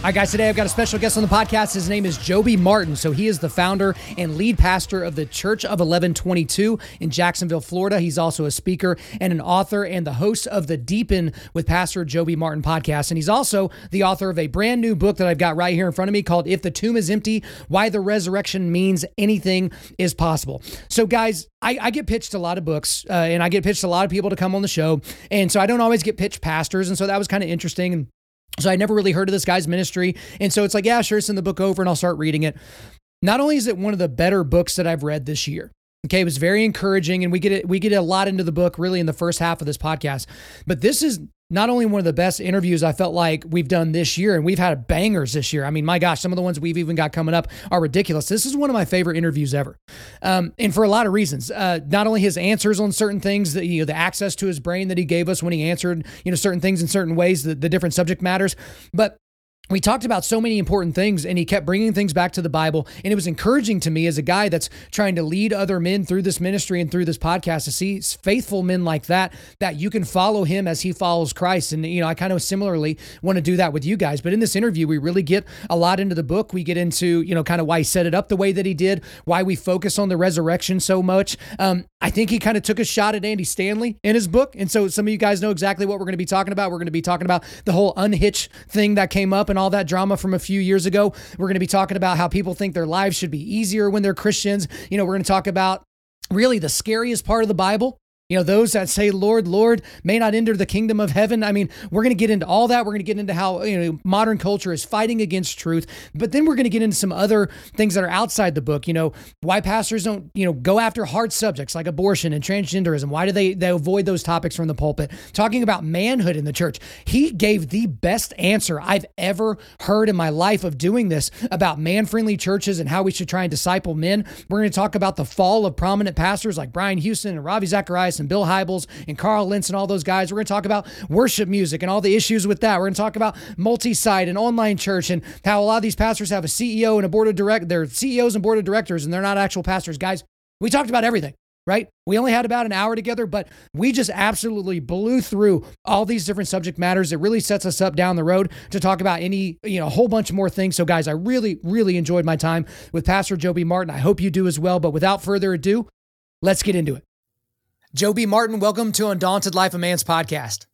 All right, guys, today I've got a special guest on the podcast. His name is Joby Martin. So he is the founder and lead pastor of the Church of 1122 in Jacksonville, Florida. He's also a speaker and an author and the host of the Deepen with Pastor Joby Martin podcast. And he's also the author of a brand new book that I've got right here in front of me called If the Tomb is Empty Why the Resurrection Means Anything is Possible. So, guys, I, I get pitched a lot of books uh, and I get pitched a lot of people to come on the show. And so I don't always get pitched pastors. And so that was kind of interesting. And so I never really heard of this guy's ministry. And so it's like, yeah, sure, send the book over and I'll start reading it. Not only is it one of the better books that I've read this year, okay, it was very encouraging and we get it, we get a lot into the book really in the first half of this podcast. But this is not only one of the best interviews I felt like we've done this year, and we've had bangers this year. I mean, my gosh, some of the ones we've even got coming up are ridiculous. This is one of my favorite interviews ever, um, and for a lot of reasons. Uh, not only his answers on certain things, that you know, the access to his brain that he gave us when he answered, you know, certain things in certain ways, the, the different subject matters, but we talked about so many important things and he kept bringing things back to the bible and it was encouraging to me as a guy that's trying to lead other men through this ministry and through this podcast to see faithful men like that that you can follow him as he follows christ. And you know i kind of similarly want to do that with you guys. But in this interview we really get a lot into the book. We get into you know kind of why he set it up the way that he did why we focus on the resurrection so much. Um, i think he kind of took a shot at andy stanley in his book. And so some of you guys know exactly what we're going to be talking about. We're going to be talking about the whole unhitch thing that came up and all that drama from a few years ago. We're going to be talking about how people think their lives should be easier when they're Christians. You know, we're going to talk about really the scariest part of the Bible you know, those that say, Lord, Lord, may not enter the kingdom of heaven. I mean, we're going to get into all that. We're going to get into how, you know, modern culture is fighting against truth. But then we're going to get into some other things that are outside the book. You know, why pastors don't, you know, go after hard subjects like abortion and transgenderism. Why do they, they avoid those topics from the pulpit? Talking about manhood in the church. He gave the best answer I've ever heard in my life of doing this about man friendly churches and how we should try and disciple men. We're going to talk about the fall of prominent pastors like Brian Houston and Ravi Zacharias and Bill Hybels and Carl Lentz and all those guys. We're going to talk about worship music and all the issues with that. We're going to talk about multi-site and online church and how a lot of these pastors have a CEO and a board of direct. They're CEOs and board of directors, and they're not actual pastors. Guys, we talked about everything right? We only had about an hour together, but we just absolutely blew through all these different subject matters. It really sets us up down the road to talk about any, you know, a whole bunch more things. So, guys, I really, really enjoyed my time with Pastor Joby Martin. I hope you do as well. But without further ado, let's get into it. Joby Martin, welcome to Undaunted Life of Man's podcast.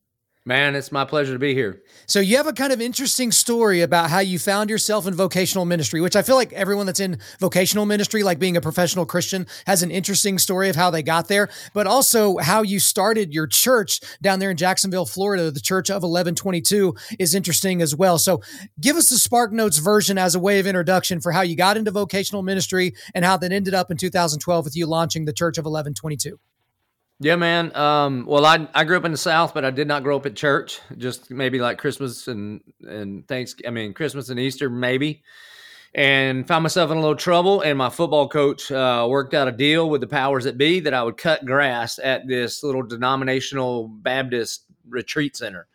Man, it's my pleasure to be here. So, you have a kind of interesting story about how you found yourself in vocational ministry, which I feel like everyone that's in vocational ministry, like being a professional Christian, has an interesting story of how they got there, but also how you started your church down there in Jacksonville, Florida. The Church of 1122 is interesting as well. So, give us the Spark Notes version as a way of introduction for how you got into vocational ministry and how that ended up in 2012 with you launching the Church of 1122. Yeah, man. Um, well, I I grew up in the South, but I did not grow up at church. Just maybe like Christmas and and thanks. I mean, Christmas and Easter, maybe. And found myself in a little trouble. And my football coach uh, worked out a deal with the powers that be that I would cut grass at this little denominational Baptist retreat center.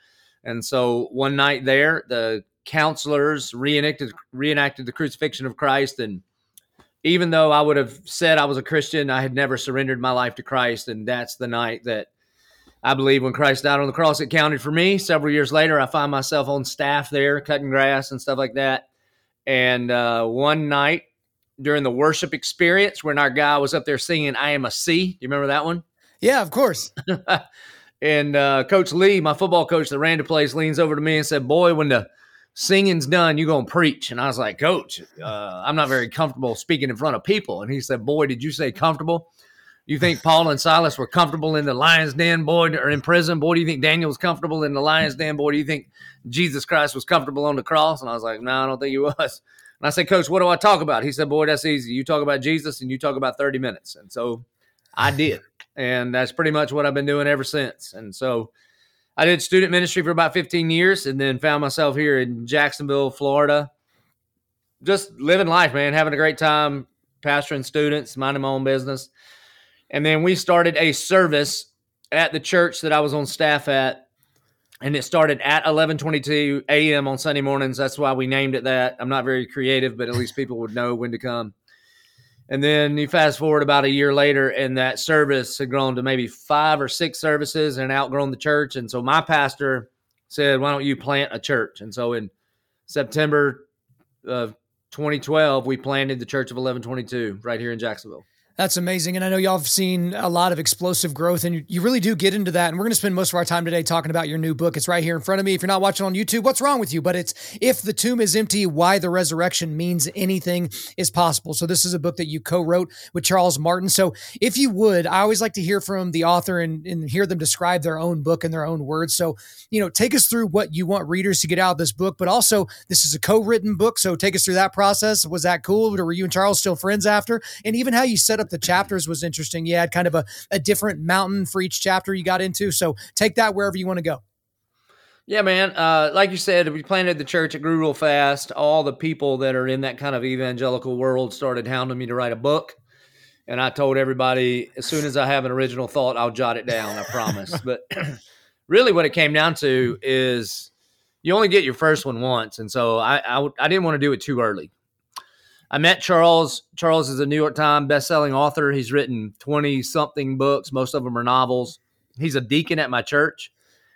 And so one night there, the counselors reenacted reenacted the crucifixion of Christ and even though I would have said I was a Christian, I had never surrendered my life to Christ. And that's the night that I believe when Christ died on the cross, it counted for me. Several years later, I find myself on staff there, cutting grass and stuff like that. And uh, one night during the worship experience, when our guy was up there singing, I Am a C, Do you remember that one? Yeah, of course. and uh, Coach Lee, my football coach that ran place, leans over to me and said, Boy, when the singing's done, you gonna preach. And I was like, Coach, uh, I'm not very comfortable speaking in front of people. And he said, Boy, did you say comfortable? You think Paul and Silas were comfortable in the lion's den, boy, or in prison? Boy, do you think Daniel was comfortable in the lion's den? Boy, do you think Jesus Christ was comfortable on the cross? And I was like, No, I don't think he was. And I said, Coach, what do I talk about? He said, Boy, that's easy. You talk about Jesus and you talk about 30 minutes. And so I did. And that's pretty much what I've been doing ever since. And so I did student ministry for about 15 years and then found myself here in Jacksonville, Florida. Just living life, man, having a great time, pastoring students, minding my own business. And then we started a service at the church that I was on staff at. And it started at 11:22 a.m. on Sunday mornings. That's why we named it that. I'm not very creative, but at least people would know when to come. And then you fast forward about a year later, and that service had grown to maybe five or six services and outgrown the church. And so my pastor said, Why don't you plant a church? And so in September of 2012, we planted the Church of 1122 right here in Jacksonville. That's amazing. And I know y'all have seen a lot of explosive growth, and you really do get into that. And we're going to spend most of our time today talking about your new book. It's right here in front of me. If you're not watching on YouTube, what's wrong with you? But it's If the Tomb is Empty, Why the Resurrection Means Anything is Possible. So, this is a book that you co wrote with Charles Martin. So, if you would, I always like to hear from the author and, and hear them describe their own book in their own words. So, you know, take us through what you want readers to get out of this book, but also this is a co written book. So, take us through that process. Was that cool? Or were you and Charles still friends after? And even how you set up the chapters was interesting. You had kind of a, a different mountain for each chapter you got into. So take that wherever you want to go. Yeah, man. Uh, like you said, we planted the church. It grew real fast. All the people that are in that kind of evangelical world started hounding me to write a book. And I told everybody, as soon as I have an original thought, I'll jot it down. I promise. but really, what it came down to is you only get your first one once. And so I, I, I didn't want to do it too early. I met Charles. Charles is a New York Times best-selling author. He's written 20 something books. Most of them are novels. He's a deacon at my church.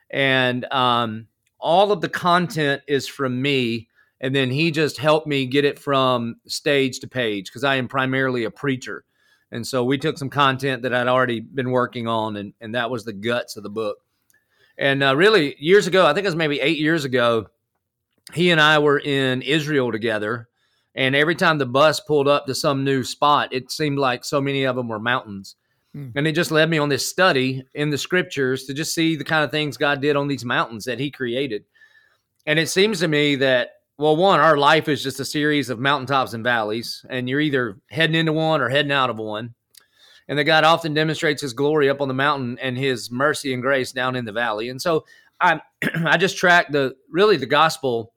And um, all of the content is from me. And then he just helped me get it from stage to page because I am primarily a preacher. And so we took some content that I'd already been working on, and, and that was the guts of the book. And uh, really, years ago, I think it was maybe eight years ago, he and I were in Israel together and every time the bus pulled up to some new spot, it seemed like so many of them were mountains. Mm. And it just led me on this study in the scriptures to just see the kind of things God did on these mountains that He created. And it seems to me that, well, one, our life is just a series of mountaintops and valleys, and you're either heading into one or heading out of one. And that God often demonstrates His glory up on the mountain and His mercy and grace down in the valley. And so I, I just track the really the gospel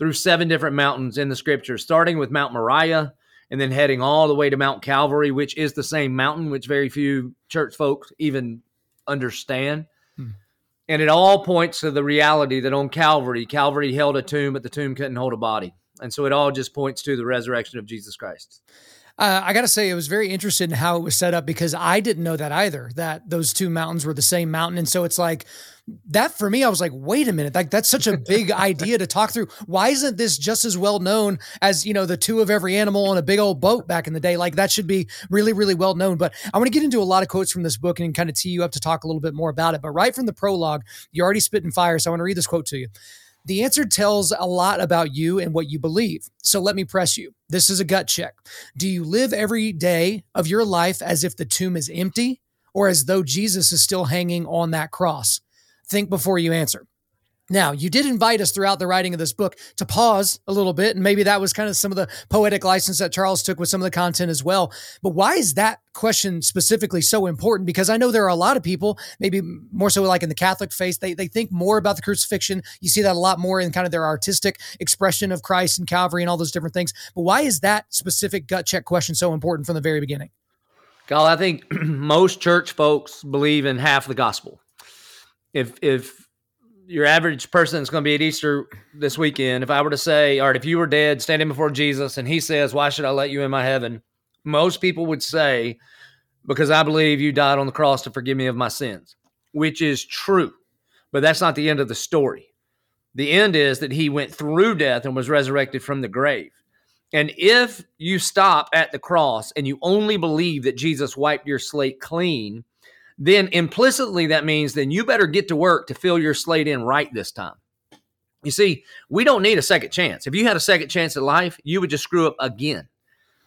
through seven different mountains in the scripture, starting with Mount Moriah and then heading all the way to Mount Calvary, which is the same mountain, which very few church folks even understand. Hmm. And it all points to the reality that on Calvary, Calvary held a tomb, but the tomb couldn't hold a body. And so it all just points to the resurrection of Jesus Christ. Uh, I got to say, it was very interested in how it was set up because I didn't know that either, that those two mountains were the same mountain. And so it's like, that for me, I was like, wait a minute, like that's such a big idea to talk through. Why isn't this just as well known as, you know, the two of every animal on a big old boat back in the day? Like that should be really, really well known. But I want to get into a lot of quotes from this book and kind of tee you up to talk a little bit more about it. But right from the prologue, you're already spitting fire. So I want to read this quote to you. The answer tells a lot about you and what you believe. So let me press you. This is a gut check. Do you live every day of your life as if the tomb is empty or as though Jesus is still hanging on that cross? Think before you answer. Now, you did invite us throughout the writing of this book to pause a little bit, and maybe that was kind of some of the poetic license that Charles took with some of the content as well. But why is that question specifically so important? Because I know there are a lot of people, maybe more so like in the Catholic faith, they, they think more about the crucifixion. You see that a lot more in kind of their artistic expression of Christ and Calvary and all those different things. But why is that specific gut check question so important from the very beginning? Kyle, I think most church folks believe in half the gospel. If if your average person that's going to be at Easter this weekend, if I were to say, all right, if you were dead standing before Jesus and he says, Why should I let you in my heaven? Most people would say, Because I believe you died on the cross to forgive me of my sins, which is true. But that's not the end of the story. The end is that he went through death and was resurrected from the grave. And if you stop at the cross and you only believe that Jesus wiped your slate clean, then implicitly that means then you better get to work to fill your slate in right this time. You see, we don't need a second chance. If you had a second chance at life, you would just screw up again.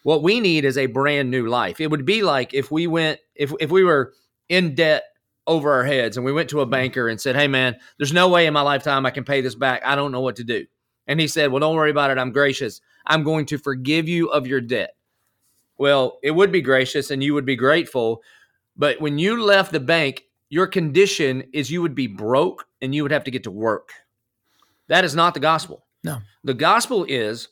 What we need is a brand new life. It would be like if we went if if we were in debt over our heads and we went to a banker and said, "Hey man, there's no way in my lifetime I can pay this back. I don't know what to do." And he said, "Well, don't worry about it. I'm gracious. I'm going to forgive you of your debt." Well, it would be gracious and you would be grateful, but when you left the bank, your condition is you would be broke and you would have to get to work. That is not the gospel. No. The gospel is,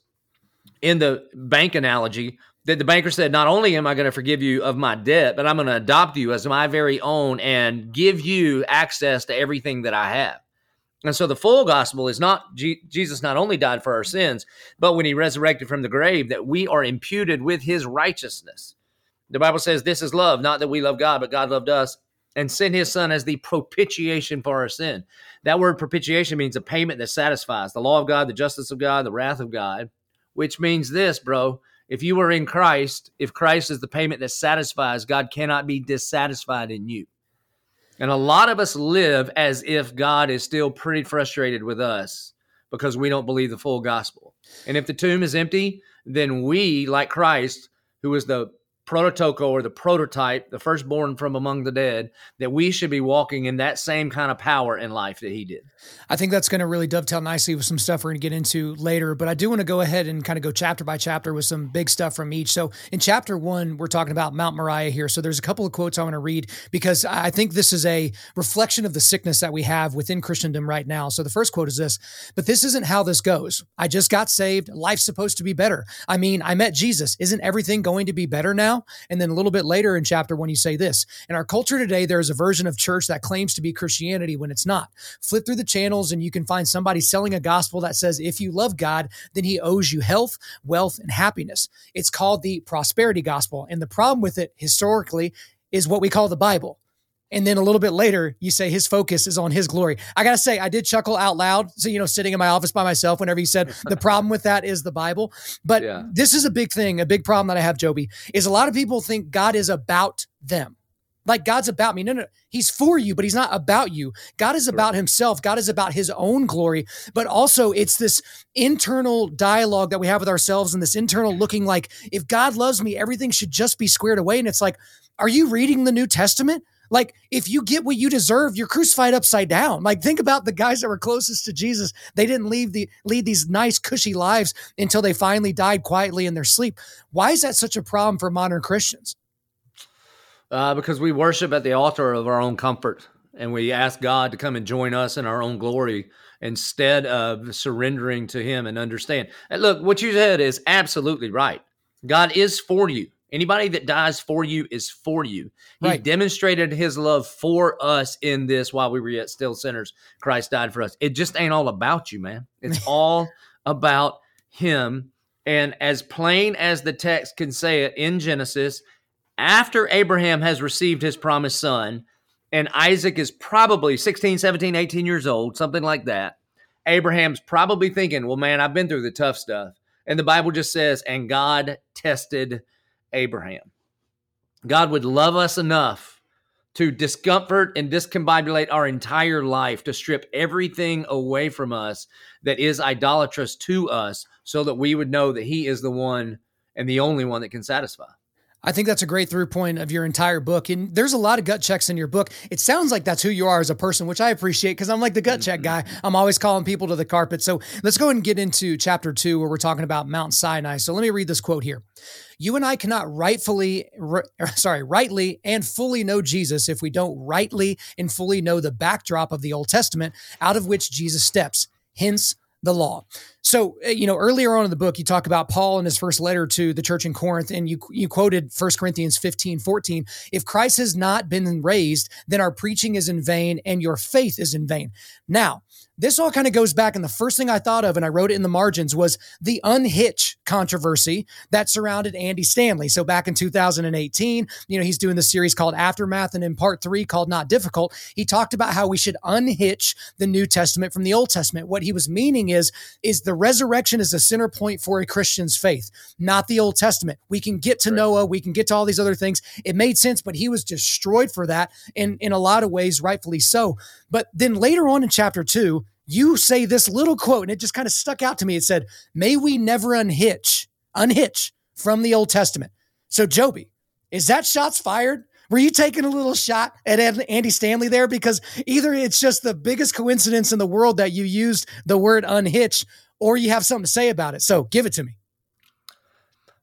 in the bank analogy, that the banker said, Not only am I going to forgive you of my debt, but I'm going to adopt you as my very own and give you access to everything that I have. And so the full gospel is not G- Jesus not only died for our sins, but when he resurrected from the grave, that we are imputed with his righteousness. The Bible says this is love, not that we love God, but God loved us and sent his son as the propitiation for our sin. That word propitiation means a payment that satisfies the law of God, the justice of God, the wrath of God, which means this, bro if you are in Christ, if Christ is the payment that satisfies, God cannot be dissatisfied in you. And a lot of us live as if God is still pretty frustrated with us because we don't believe the full gospel. And if the tomb is empty, then we, like Christ, who is the prototype or the prototype, the firstborn from among the dead, that we should be walking in that same kind of power in life that he did. I think that's going to really dovetail nicely with some stuff we're going to get into later. But I do want to go ahead and kind of go chapter by chapter with some big stuff from each. So in chapter one, we're talking about Mount Moriah here. So there's a couple of quotes I want to read because I think this is a reflection of the sickness that we have within Christendom right now. So the first quote is this But this isn't how this goes. I just got saved. Life's supposed to be better. I mean, I met Jesus. Isn't everything going to be better now? And then a little bit later in chapter one, you say this In our culture today, there is a version of church that claims to be Christianity when it's not. Flip through the channels and you can find somebody selling a gospel that says if you love God, then he owes you health, wealth, and happiness. It's called the prosperity gospel. And the problem with it historically is what we call the Bible. And then a little bit later, you say his focus is on his glory. I got to say, I did chuckle out loud. So, you know, sitting in my office by myself whenever he said the problem with that is the Bible. But yeah. this is a big thing, a big problem that I have, Joby, is a lot of people think God is about them. Like God's about me. No, no, he's for you, but he's not about you. God is about himself. God is about his own glory, but also it's this internal dialogue that we have with ourselves and this internal looking like, if God loves me, everything should just be squared away. And it's like, are you reading the New Testament? Like, if you get what you deserve, you're crucified upside down. Like, think about the guys that were closest to Jesus. They didn't leave the lead these nice, cushy lives until they finally died quietly in their sleep. Why is that such a problem for modern Christians? Uh, because we worship at the altar of our own comfort and we ask God to come and join us in our own glory instead of surrendering to Him and understand. And look, what you said is absolutely right. God is for you. Anybody that dies for you is for you. He right. demonstrated his love for us in this while we were yet still sinners. Christ died for us. It just ain't all about you, man. It's all about him. And as plain as the text can say it in Genesis, after Abraham has received his promised son, and Isaac is probably 16, 17, 18 years old, something like that, Abraham's probably thinking, well, man, I've been through the tough stuff. And the Bible just says, and God tested Abraham. God would love us enough to discomfort and discombobulate our entire life, to strip everything away from us that is idolatrous to us, so that we would know that He is the one and the only one that can satisfy. I think that's a great through point of your entire book. And there's a lot of gut checks in your book. It sounds like that's who you are as a person, which I appreciate because I'm like the gut check mm-hmm. guy. I'm always calling people to the carpet. So let's go and get into chapter two, where we're talking about Mount Sinai. So let me read this quote here. You and I cannot rightfully, sorry, rightly and fully know Jesus if we don't rightly and fully know the backdrop of the Old Testament out of which Jesus steps. Hence, the law. So, uh, you know, earlier on in the book, you talk about Paul in his first letter to the church in Corinth, and you, you quoted 1 Corinthians 15, 14. If Christ has not been raised, then our preaching is in vain and your faith is in vain. Now, this all kind of goes back, and the first thing I thought of, and I wrote it in the margins, was the unhitch controversy that surrounded Andy Stanley. So back in 2018, you know, he's doing the series called Aftermath, and in part three called Not Difficult, he talked about how we should unhitch the New Testament from the Old Testament. What he was meaning is, is the resurrection is a center point for a Christian's faith, not the Old Testament. We can get to right. Noah, we can get to all these other things. It made sense, but he was destroyed for that, in in a lot of ways, rightfully so. But then later on in chapter two, you say this little quote, and it just kind of stuck out to me. It said, May we never unhitch, unhitch from the Old Testament. So, Joby, is that shots fired? Were you taking a little shot at Andy Stanley there? Because either it's just the biggest coincidence in the world that you used the word unhitch, or you have something to say about it. So give it to me.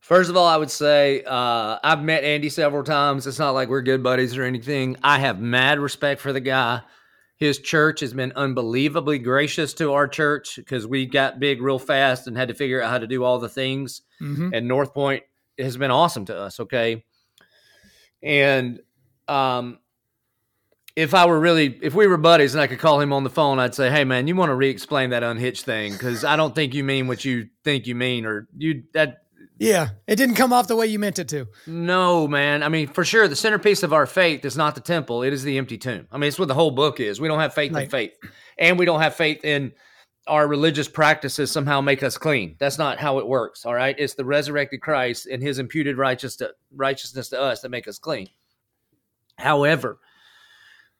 First of all, I would say uh, I've met Andy several times. It's not like we're good buddies or anything. I have mad respect for the guy. His church has been unbelievably gracious to our church because we got big real fast and had to figure out how to do all the things. Mm-hmm. And North Point has been awesome to us. Okay, and um, if I were really, if we were buddies and I could call him on the phone, I'd say, "Hey, man, you want to re-explain that unhitched thing because I don't think you mean what you think you mean, or you that." Yeah, it didn't come off the way you meant it to. No, man. I mean, for sure, the centerpiece of our faith is not the temple; it is the empty tomb. I mean, it's what the whole book is. We don't have faith right. in faith, and we don't have faith in our religious practices somehow make us clean. That's not how it works. All right, it's the resurrected Christ and His imputed righteousness righteousness to us that make us clean. However,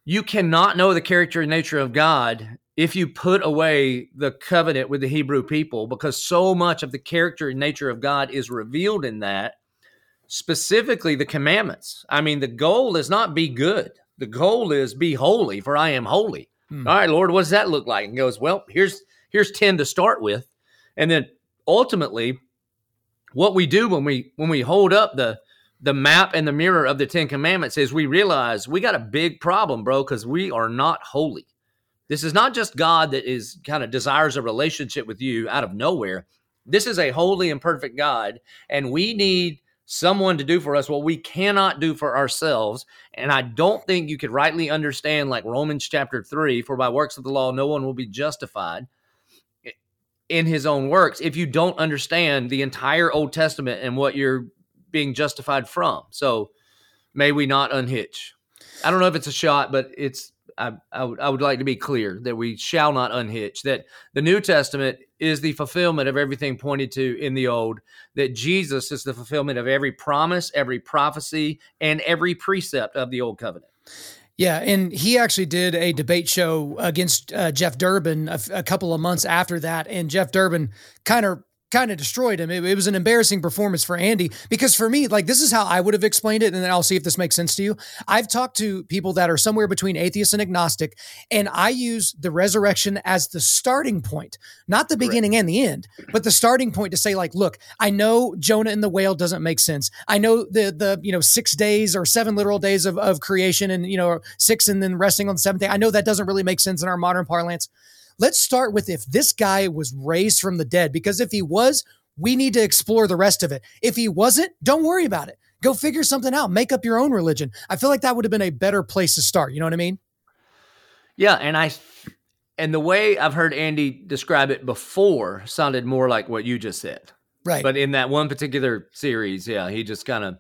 you cannot know the character and nature of God if you put away the covenant with the Hebrew people, because so much of the character and nature of God is revealed in that, specifically the commandments. I mean, the goal is not be good, the goal is be holy, for I am holy. Hmm. All right, Lord, what does that look like? And goes, well, here's here's 10 to start with. And then ultimately, what we do when we when we hold up the the map and the mirror of the Ten Commandments is we realize we got a big problem, bro, because we are not holy. This is not just God that is kind of desires a relationship with you out of nowhere. This is a holy and perfect God, and we need someone to do for us what we cannot do for ourselves. And I don't think you could rightly understand, like Romans chapter 3, for by works of the law, no one will be justified in his own works if you don't understand the entire Old Testament and what you're being justified from. So may we not unhitch. I don't know if it's a shot, but it's I, I, would, like to be clear that we shall not unhitch, that the New Testament is the fulfillment of everything pointed to in the Old, that Jesus is the fulfillment of every promise, every prophecy, and every precept of the Old Covenant. Yeah, and he actually did a debate show against uh, Jeff Durbin a, a couple of months after that, and Jeff Durbin kind of kind of destroyed him. It, it, was an embarrassing performance for Andy because for me, like this is how I would have explained it, and then I'll see if this makes sense to you. I've talked to people that are somewhere between atheist and agnostic, and I use the resurrection as the starting point, not the beginning and the end, but the starting point to say, like, look, I know Jonah and the whale doesn't make sense. I know the the you know six days or seven literal days of, of creation and you know six and then resting on the seventh day. I know that doesn't really make sense in our modern parlance. Let's start with if this guy was raised from the dead, because if he was, we need to explore the rest of it. If he wasn't, don't worry about it. Go figure something out. Make up your own religion. I feel like that would have been a better place to start. You know what I mean? Yeah, and I and the way I've heard Andy describe it before sounded more like what you just said. Right. But in that one particular series, yeah, he just kind of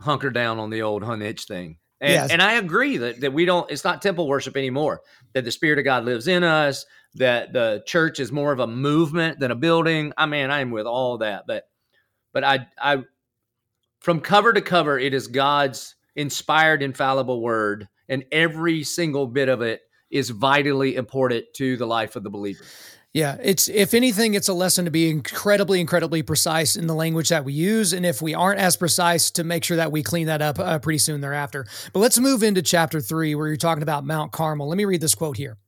hunkered down on the old unhitch thing. And, yes. and I agree that, that we don't, it's not temple worship anymore, that the Spirit of God lives in us, that the church is more of a movement than a building. I mean, I am with all that, but, but I, I, from cover to cover, it is God's inspired, infallible word, and every single bit of it is vitally important to the life of the believer. Yeah, it's if anything, it's a lesson to be incredibly, incredibly precise in the language that we use, and if we aren't as precise, to make sure that we clean that up uh, pretty soon thereafter. But let's move into chapter three, where you're talking about Mount Carmel. Let me read this quote here.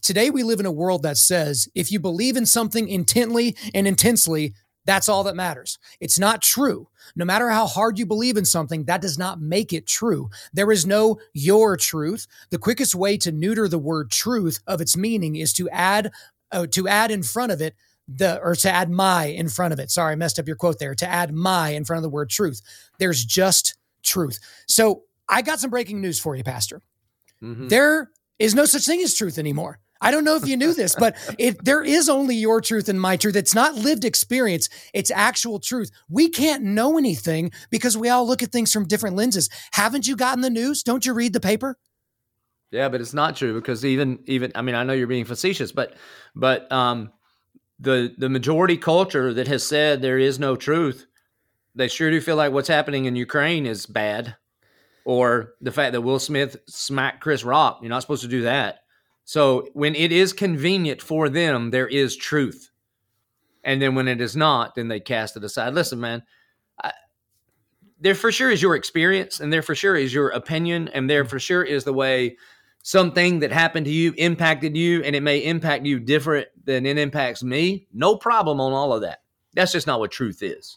Today, we live in a world that says if you believe in something intently and intensely, that's all that matters. It's not true. No matter how hard you believe in something, that does not make it true. There is no your truth. The quickest way to neuter the word truth of its meaning is to add uh, to add in front of it the or to add my in front of it. Sorry, I messed up your quote there. To add my in front of the word truth. There's just truth. So I got some breaking news for you, Pastor. Mm-hmm. There is no such thing as truth anymore. I don't know if you knew this, but it, there is only your truth and my truth. It's not lived experience, it's actual truth. We can't know anything because we all look at things from different lenses. Haven't you gotten the news? Don't you read the paper? Yeah, but it's not true because even even I mean I know you're being facetious, but but um the the majority culture that has said there is no truth, they sure do feel like what's happening in Ukraine is bad, or the fact that Will Smith smacked Chris Rock. You're not supposed to do that. So when it is convenient for them, there is truth, and then when it is not, then they cast it aside. Listen, man, I, there for sure is your experience, and there for sure is your opinion, and there for sure is the way something that happened to you impacted you and it may impact you different than it impacts me, no problem on all of that. That's just not what truth is.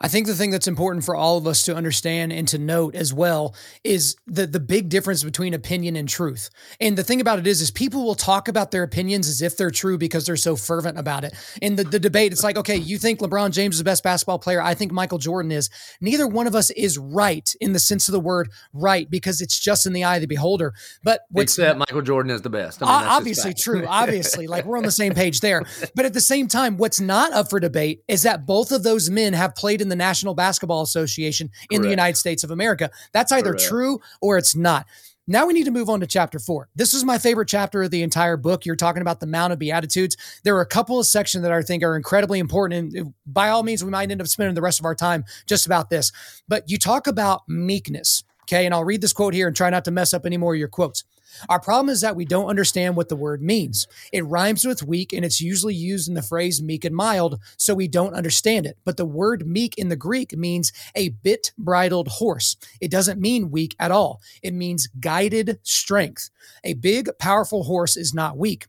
I think the thing that's important for all of us to understand and to note as well is the the big difference between opinion and truth. And the thing about it is, is people will talk about their opinions as if they're true because they're so fervent about it. In the, the debate, it's like, okay, you think LeBron James is the best basketball player. I think Michael Jordan is. Neither one of us is right in the sense of the word right because it's just in the eye of the beholder. But except Michael Jordan is the best. I mean, obviously true. Obviously, like we're on the same page there. But at the same time, what's not up for debate is that both of those men have played in the National Basketball Association in Correct. the United States of America. That's either Correct. true or it's not. Now we need to move on to chapter four. This is my favorite chapter of the entire book. You're talking about the Mount of Beatitudes. There are a couple of sections that I think are incredibly important. And uh, by all means, we might end up spending the rest of our time just about this. But you talk about meekness. Okay. And I'll read this quote here and try not to mess up any more of your quotes. Our problem is that we don't understand what the word means. It rhymes with weak and it's usually used in the phrase meek and mild, so we don't understand it. But the word meek in the Greek means a bit bridled horse. It doesn't mean weak at all, it means guided strength. A big, powerful horse is not weak.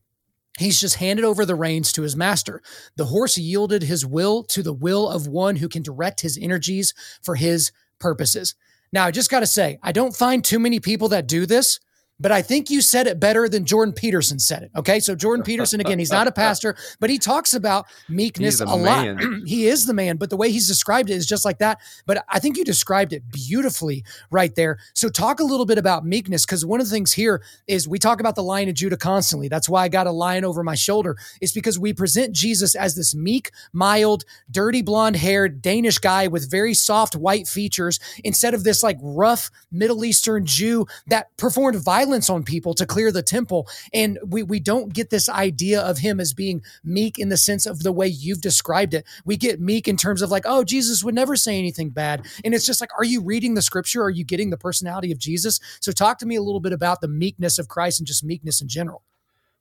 He's just handed over the reins to his master. The horse yielded his will to the will of one who can direct his energies for his purposes. Now, I just got to say, I don't find too many people that do this but I think you said it better than Jordan Peterson said it. Okay. So Jordan Peterson, again, he's not a pastor, but he talks about meekness a, a lot. he is the man, but the way he's described it is just like that. But I think you described it beautifully right there. So talk a little bit about meekness, because one of the things here is we talk about the lion of Judah constantly. That's why I got a lion over my shoulder, it's because we present Jesus as this meek, mild, dirty blonde haired Danish guy with very soft white features instead of this like rough Middle Eastern Jew that performed violence violence on people to clear the temple. And we, we don't get this idea of him as being meek in the sense of the way you've described it. We get meek in terms of like, oh, Jesus would never say anything bad. And it's just like, are you reading the scripture? Are you getting the personality of Jesus? So talk to me a little bit about the meekness of Christ and just meekness in general.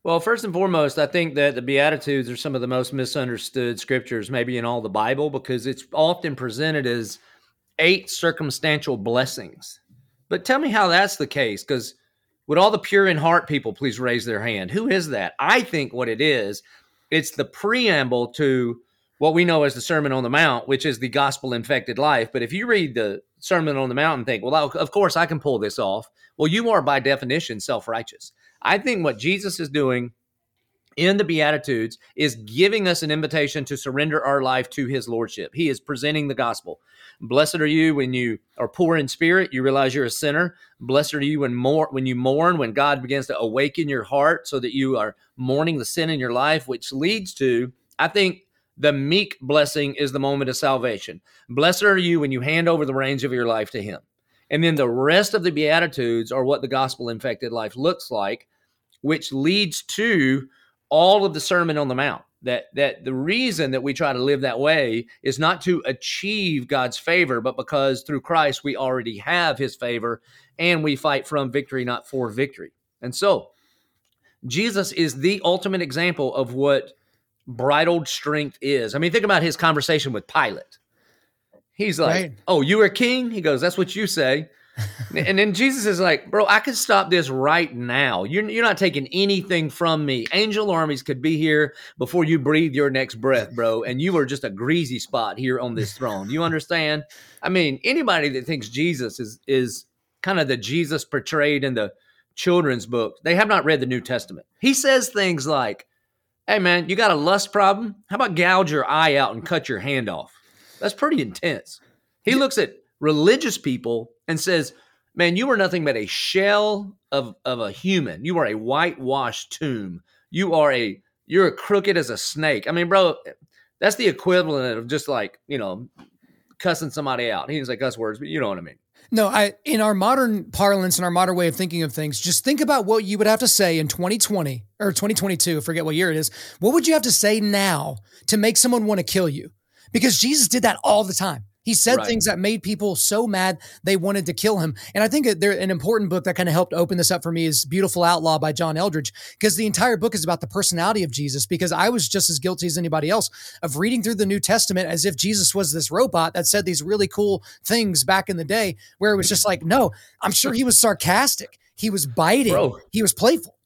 Well, first and foremost, I think that the Beatitudes are some of the most misunderstood scriptures, maybe in all the Bible, because it's often presented as eight circumstantial blessings. But tell me how that's the case, because would all the pure in heart people please raise their hand? Who is that? I think what it is, it's the preamble to what we know as the Sermon on the Mount, which is the gospel infected life. But if you read the Sermon on the Mount and think, well, of course I can pull this off, well, you are by definition self righteous. I think what Jesus is doing in the Beatitudes is giving us an invitation to surrender our life to his lordship. He is presenting the gospel. Blessed are you when you are poor in spirit, you realize you're a sinner. Blessed are you when more when you mourn, when God begins to awaken your heart so that you are mourning the sin in your life, which leads to, I think, the meek blessing is the moment of salvation. Blessed are you when you hand over the reins of your life to him. And then the rest of the Beatitudes are what the gospel infected life looks like, which leads to all of the Sermon on the Mount. That that the reason that we try to live that way is not to achieve God's favor, but because through Christ we already have His favor, and we fight from victory, not for victory. And so, Jesus is the ultimate example of what bridled strength is. I mean, think about his conversation with Pilate. He's like, right. "Oh, you are king?" He goes, "That's what you say." And then Jesus is like, bro, I could stop this right now. You're, you're not taking anything from me. Angel armies could be here before you breathe your next breath, bro. And you are just a greasy spot here on this throne. You understand? I mean, anybody that thinks Jesus is is kind of the Jesus portrayed in the children's book, they have not read the New Testament. He says things like, hey, man, you got a lust problem? How about gouge your eye out and cut your hand off? That's pretty intense. He looks at religious people and says, Man, you are nothing but a shell of, of a human. You are a whitewashed tomb. You are a you're crooked as a snake. I mean, bro, that's the equivalent of just like, you know, cussing somebody out. He didn't say cuss words, but you know what I mean. No, I in our modern parlance and our modern way of thinking of things, just think about what you would have to say in 2020 or 2022, forget what year it is. What would you have to say now to make someone want to kill you? Because Jesus did that all the time. He said right. things that made people so mad they wanted to kill him. And I think there an important book that kind of helped open this up for me is Beautiful Outlaw by John Eldredge, because the entire book is about the personality of Jesus. Because I was just as guilty as anybody else of reading through the New Testament as if Jesus was this robot that said these really cool things back in the day, where it was just like, no, I'm sure he was sarcastic. He was biting. Bro. He was playful.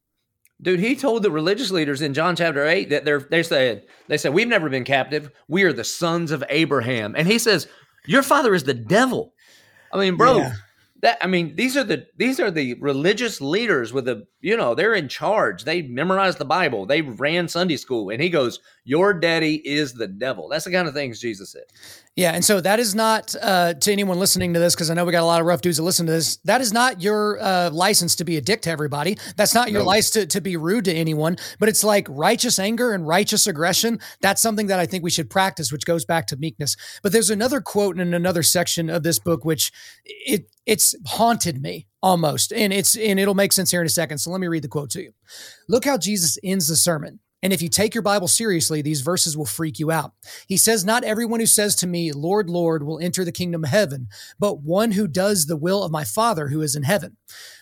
Dude, he told the religious leaders in John chapter 8 that they're they said they said we've never been captive. We are the sons of Abraham. And he says, Your father is the devil. I mean, bro, Yeah. that I mean, these are the these are the religious leaders with the you know they're in charge. They memorized the Bible. They ran Sunday school, and he goes, "Your daddy is the devil." That's the kind of things Jesus said. Yeah, and so that is not uh, to anyone listening to this because I know we got a lot of rough dudes that listen to this. That is not your uh, license to be a dick to everybody. That's not your No. license to, to be rude to anyone. But it's like righteous anger and righteous aggression. That's something that I think we should practice, which goes back to meekness. But there's another quote in another section of this book which it it's haunted me almost, and it's and it'll make sense here in a second. So let me read the quote to you. Look how Jesus ends the sermon. And if you take your Bible seriously, these verses will freak you out. He says, Not everyone who says to me, Lord, Lord, will enter the kingdom of heaven, but one who does the will of my Father who is in heaven.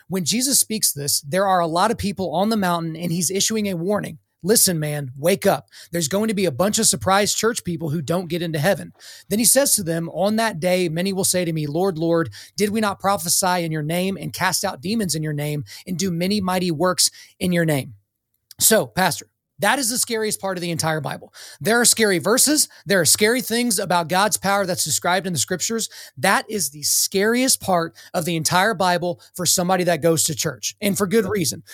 When Jesus speaks this, there are a lot of people on the mountain, and he's issuing a warning. Listen, man, wake up. There's going to be a bunch of surprised church people who don't get into heaven. Then he says to them, On that day, many will say to me, Lord, Lord, did we not prophesy in your name and cast out demons in your name and do many mighty works in your name? So, Pastor, that is the scariest part of the entire Bible. There are scary verses. There are scary things about God's power that's described in the scriptures. That is the scariest part of the entire Bible for somebody that goes to church and for good reason.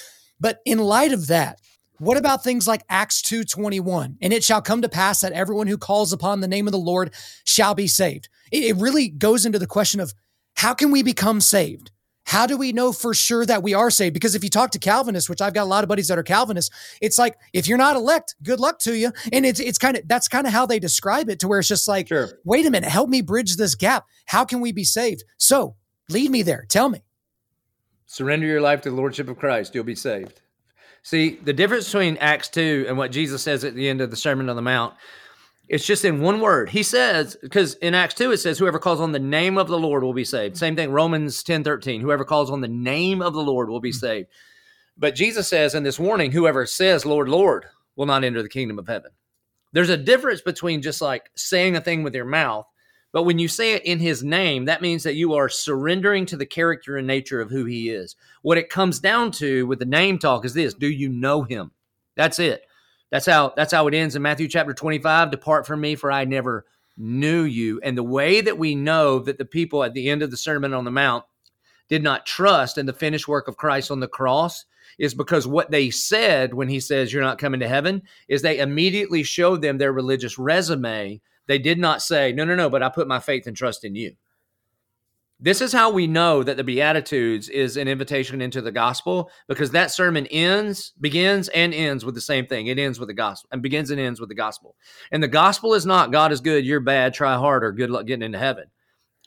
But in light of that, what about things like Acts 2:21? And it shall come to pass that everyone who calls upon the name of the Lord shall be saved. It, it really goes into the question of how can we become saved? How do we know for sure that we are saved? Because if you talk to Calvinists, which I've got a lot of buddies that are Calvinists, it's like if you're not elect, good luck to you. And it's it's kind of that's kind of how they describe it to where it's just like, Sure. wait a minute, help me bridge this gap. How can we be saved? So lead me there. Tell me. Surrender your life to the Lordship of Christ, you'll be saved. See, the difference between Acts 2 and what Jesus says at the end of the Sermon on the Mount, it's just in one word. He says, because in Acts 2 it says, whoever calls on the name of the Lord will be saved. Same thing, Romans 10 13, whoever calls on the name of the Lord will be hmm. saved. But Jesus says in this warning, whoever says, Lord, Lord, will not enter the kingdom of heaven. There's a difference between just like saying a thing with your mouth, but when you say it in his name, that means that you are surrendering to the character and nature of who he is. What it comes down to with the name talk is this do you know him? That's it. That's how that's how it ends in Matthew chapter 25. Depart from me, for I never knew you. And the way that we know that the people at the end of the Sermon on the Mount did not trust in the finished work of Christ on the cross is because what they said when he says you're not coming to heaven is they immediately showed them their religious resume. They did not say, no, no, no, but I put my faith and trust in you. This is how we know that the Beatitudes is an invitation into the gospel because that sermon ends, begins, and ends with the same thing. It ends with the gospel and begins and ends with the gospel. And the gospel is not God is good, you're bad, try harder, good luck getting into heaven.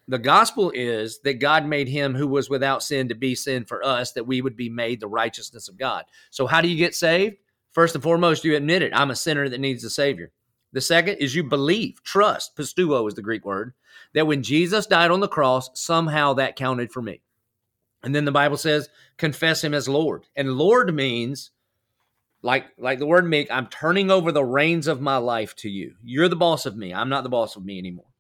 The gospel is that God made him who was without sin to be sin for us, that we would be made the righteousness of God. So, how do you get saved? First and foremost, you admit it. I'm a sinner that needs a Savior. The second is you believe, trust, pisteuo is the Greek word, that when Jesus died on the cross, somehow that counted for me. And then the Bible says, confess him as Lord. And Lord means, like, like the word meek, I'm turning over the reins of my life to you. You're the boss of me. I'm not the boss of me anymore.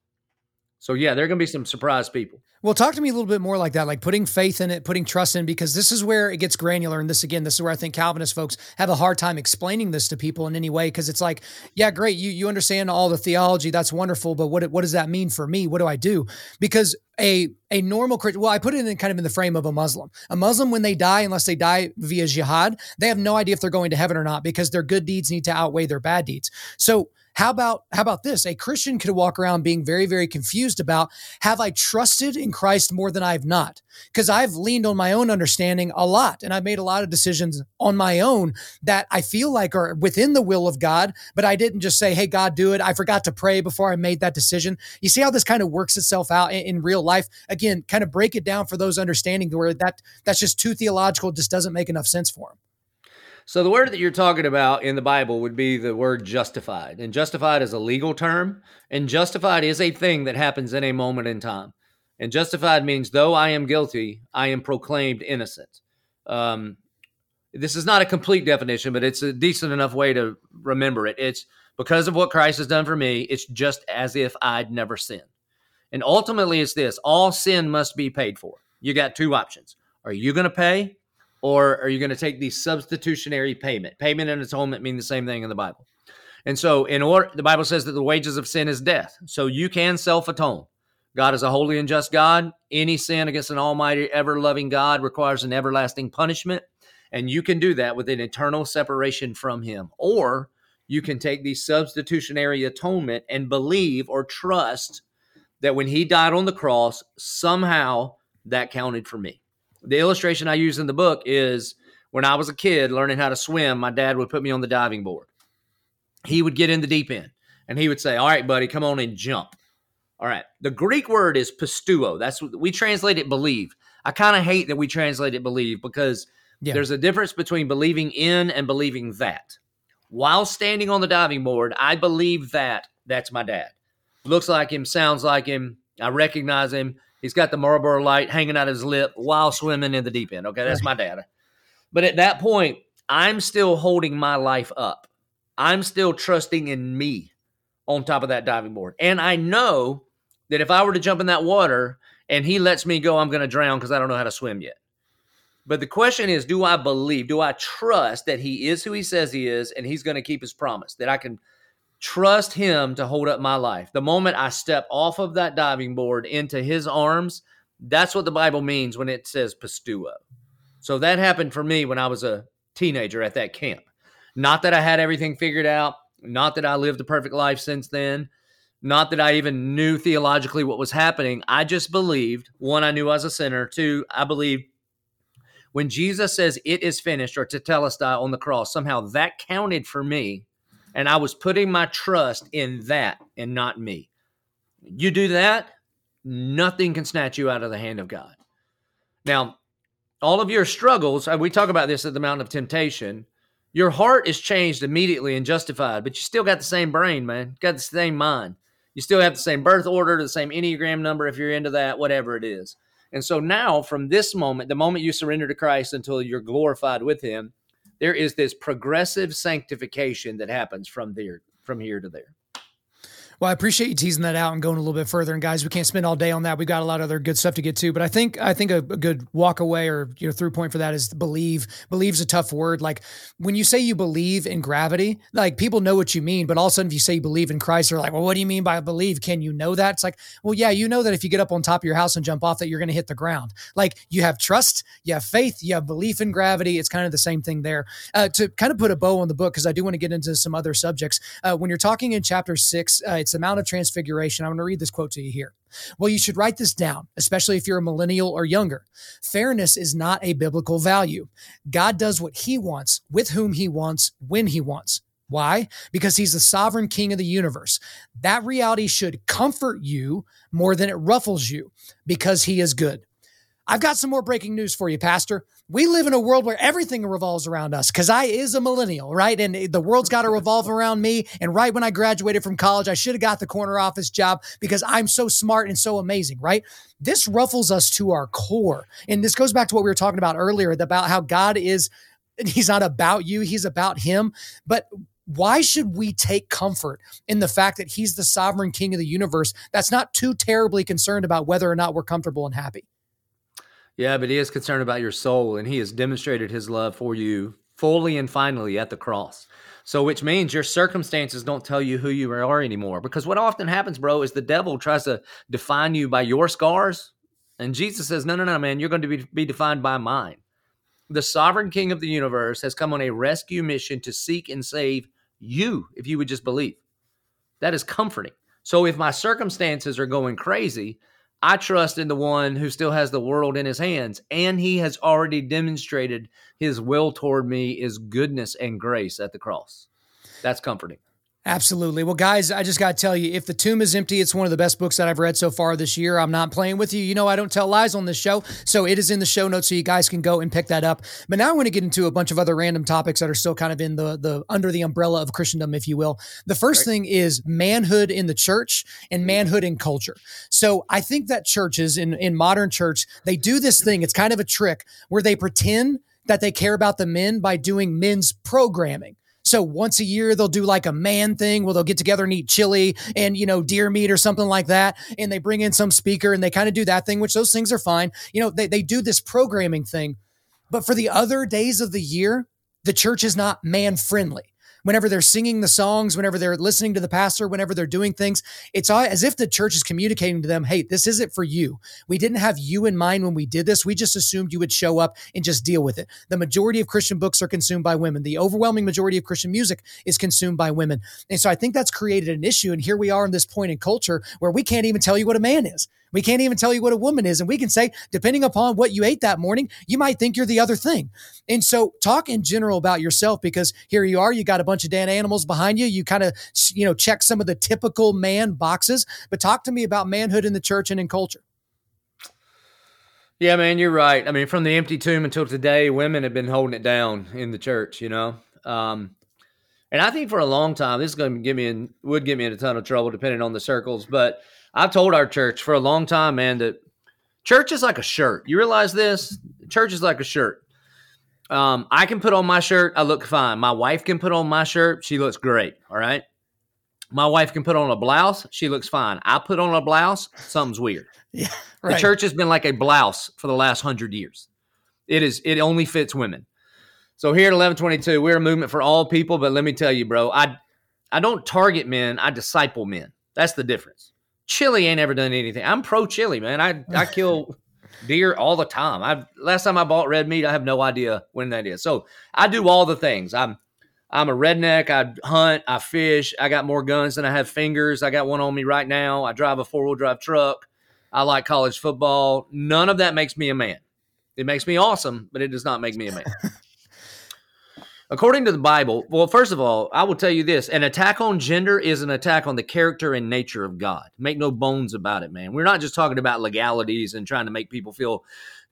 So yeah, there are going to be some surprise people. Well, talk to me a little bit more like that, like putting faith in it, putting trust in, because this is where it gets granular. And this, again, this is where I think Calvinist folks have a hard time explaining this to people in any way. Cause it's like, yeah, great. You, you understand all the theology. That's wonderful. But what, what does that mean for me? What do I do? Because a, a normal Christian, well, I put it in kind of in the frame of a Muslim. A Muslim, when they die, unless they die via jihad, they have no idea if they're going to heaven or not because their good deeds need to outweigh their bad deeds. So how about how about this? A Christian could walk around being very very confused about have I trusted in Christ more than I've not? Because I've leaned on my own understanding a lot and I've made a lot of decisions on my own that I feel like are within the will of God, but I didn't just say, "Hey God, do it." I forgot to pray before I made that decision. You see how this kind of works itself out in, in real life? Again, kind of break it down for those understanding where that that's just too theological, just doesn't make enough sense for them. So the word that you're talking about in the Bible would be the word justified. And justified is a legal term, and justified is a thing that happens in a moment in time. And justified means though I am guilty, I am proclaimed innocent. Um, this is not a complete definition, but it's a decent enough way to remember it. It's because of what Christ has done for me, it's just as if I'd never sinned. And ultimately, it's this all sin must be paid for. You got two options. Are you going to pay or are you going to take the substitutionary payment? Payment and atonement mean the same thing in the Bible. And so, in order, the Bible says that the wages of sin is death. So you can self atone. God is a holy and just God. Any sin against an almighty, ever loving God requires an everlasting punishment. And you can do that with an eternal separation from Him. Or you can take the substitutionary atonement and believe or trust that when He died on the cross, somehow that counted for me. The illustration I use in the book is when I was a kid learning how to swim, my dad would put me on the diving board. He would get in the deep end and he would say, All right, buddy, come on and jump. All right. The Greek word is pisteuo. That's what we translate it believe. I kind of hate that we translate it believe because yeah. there's a difference between believing in and believing that. While standing on the diving board, I believe that that's my dad. Looks like him, sounds like him. I recognize him. He's got the Marlboro light hanging out his lip while swimming in the deep end. Okay, that's my dad. But at that point, I'm still holding my life up. I'm still trusting in me on top of that diving board. And I know that if I were to jump in that water and he lets me go, I'm going to drown because I don't know how to swim yet. But the question is, do I believe, do I trust that he is who he says he is and he's going to keep his promise, that I can trust him to hold up my life? The moment I step off of that diving board into his arms, that's what the Bible means when it says pisteuo. So that happened for me when I was a teenager at that camp. Not that I had everything figured out, not that I lived a perfect life since then, not that I even knew theologically what was happening. I just believed one, I knew I was a sinner. Two, I believed when Jesus says it is finished or tetelestai on the cross, somehow that counted for me. And I was putting my trust in that and not me. You do that, nothing can snatch you out of the hand of God. Now, all of your struggles, we talk about this at the Mountain of Temptation. Your heart is changed immediately and justified, but you still got the same brain, man. got the same mind. You still have the same birth order, the same Enneagram number if you're into that, whatever it is. And so now, from this moment, the moment you surrender to Christ until you're glorified with Him, there is this progressive sanctification that happens from there, from here to there. Well, I appreciate you teasing that out and going a little bit further. And guys, we can't spend all day on that. We've got a lot of other good stuff to get to, but I think I think a, a good walk away or you know through point for that is believe. Believe's a tough word. Like when you say you believe in gravity, like people know what you mean, but all of a sudden if you say you believe in Christ, they're like, well, what do you mean by believe? Can you know that? It's like, well, yeah, you know that if you get up on top of your house and jump off that you're going to hit the ground. Like you have trust, you have faith, you have belief in gravity. It's kind of the same thing there. Uh, to kind of put a bow on the book because I do want to get into some other subjects. Uh, when you're talking in chapter six, uh, it's the Mount of Transfiguration. I'm going to read this quote to you here. Well, you should write this down, especially if you're a millennial or younger. Fairness is not a biblical value. God does what he wants, with whom he wants, when he wants. Why? Because he's the sovereign king of the universe. That reality should comfort you more than it ruffles you because he is good. I've got some more breaking news for you, Pastor. We live in a world where everything revolves around us because I is a millennial, right? And the world's got to revolve around me. And right when I graduated from college, I should have got the corner office job because I'm so smart and so amazing, right? This ruffles us to our core. And this goes back to what we were talking about earlier about how God is, he's not about you, he's about him. But why should we take comfort in the fact that he's the sovereign king of the universe that's not too terribly concerned about whether or not we're comfortable and happy? Yeah, but he is concerned about your soul, and he has demonstrated his love for you fully and finally at the cross. So, which means your circumstances don't tell you who you are anymore. Because what often happens, bro, is the devil tries to define you by your scars. And Jesus says, No, no, no, man, you're going to be, be defined by mine. The sovereign king of the universe has come on a rescue mission to seek and save you if you would just believe. That is comforting. So, if my circumstances are going crazy, I trust in the one who still has the world in his hands, and he has already demonstrated his will toward me is goodness and grace at the cross. That's comforting. Absolutely. Well, guys, I just got to tell you, if the tomb is empty, it's one of the best books that I've read so far this year. I'm not playing with you. You know, I don't tell lies on this show. So it is in the show notes so you guys can go and pick that up. But now I want to get into a bunch of other random topics that are still kind of in the, the under the umbrella of Christendom, if you will. The first right. thing is manhood in the church and mm. manhood in culture. So I think that churches in, in modern church, they do this thing. It's kind of a trick where they pretend that they care about the men by doing men's programming. So once a year, they'll do like a man thing where they'll get together and eat chili and, you know, deer meat or something like that. And they bring in some speaker and they kind of do that thing, which those things are fine. You know, they, they do this programming thing. But for the other days of the year, the church is not man friendly whenever they're singing the songs, whenever they're listening to the pastor, whenever they're doing things, it's as if the church is communicating to them, hey, this isn't for you. We didn't have you in mind when we did this. We just assumed you would show up and just deal with it. The majority of Christian books are consumed by women. The overwhelming majority of Christian music is consumed by women. And so I think that's created an issue. And here we are in this point in culture where we can't even tell you what a man is. We can't even tell you what a woman is. And we can say, depending upon what you ate that morning, you might think you're the other thing. And so talk in general about yourself because here you are, you got a bunch of Dan animals behind you. You kind of, you know, check some of the typical man boxes, but talk to me about manhood in the church and in culture. Yeah, man, you're right. I mean, from the empty tomb until today, women have been holding it down in the church, you know? Um, and I think for a long time, this is going to get me in, would get me in a ton of trouble depending on the circles, but I've told our church for a long time, man, that church is like a shirt. You realize this? Church is like a shirt. Um, I can put on my shirt, I look fine. My wife can put on my shirt, she looks great. All right. My wife can put on a blouse, she looks fine. I put on a blouse, something's weird. Yeah, right. The church has been like a blouse for the last hundred years. It is. It only fits women. So here at eleven twenty two, we're a movement for all people. But let me tell you, bro, I I don't target men. I disciple men. That's the difference. Chili ain't ever done anything. I'm pro chili, man. I I kill deer all the time. I last time I bought red meat, I have no idea when that is. So I do all the things. I'm I'm a redneck. I hunt. I fish. I got more guns than I have fingers. I got one on me right now. I drive a four wheel drive truck. I like college football. None of that makes me a man. It makes me awesome, but it does not make me a man. According to the Bible, well, first of all, I will tell you this an attack on gender is an attack on the character and nature of God. Make no bones about it, man. We're not just talking about legalities and trying to make people feel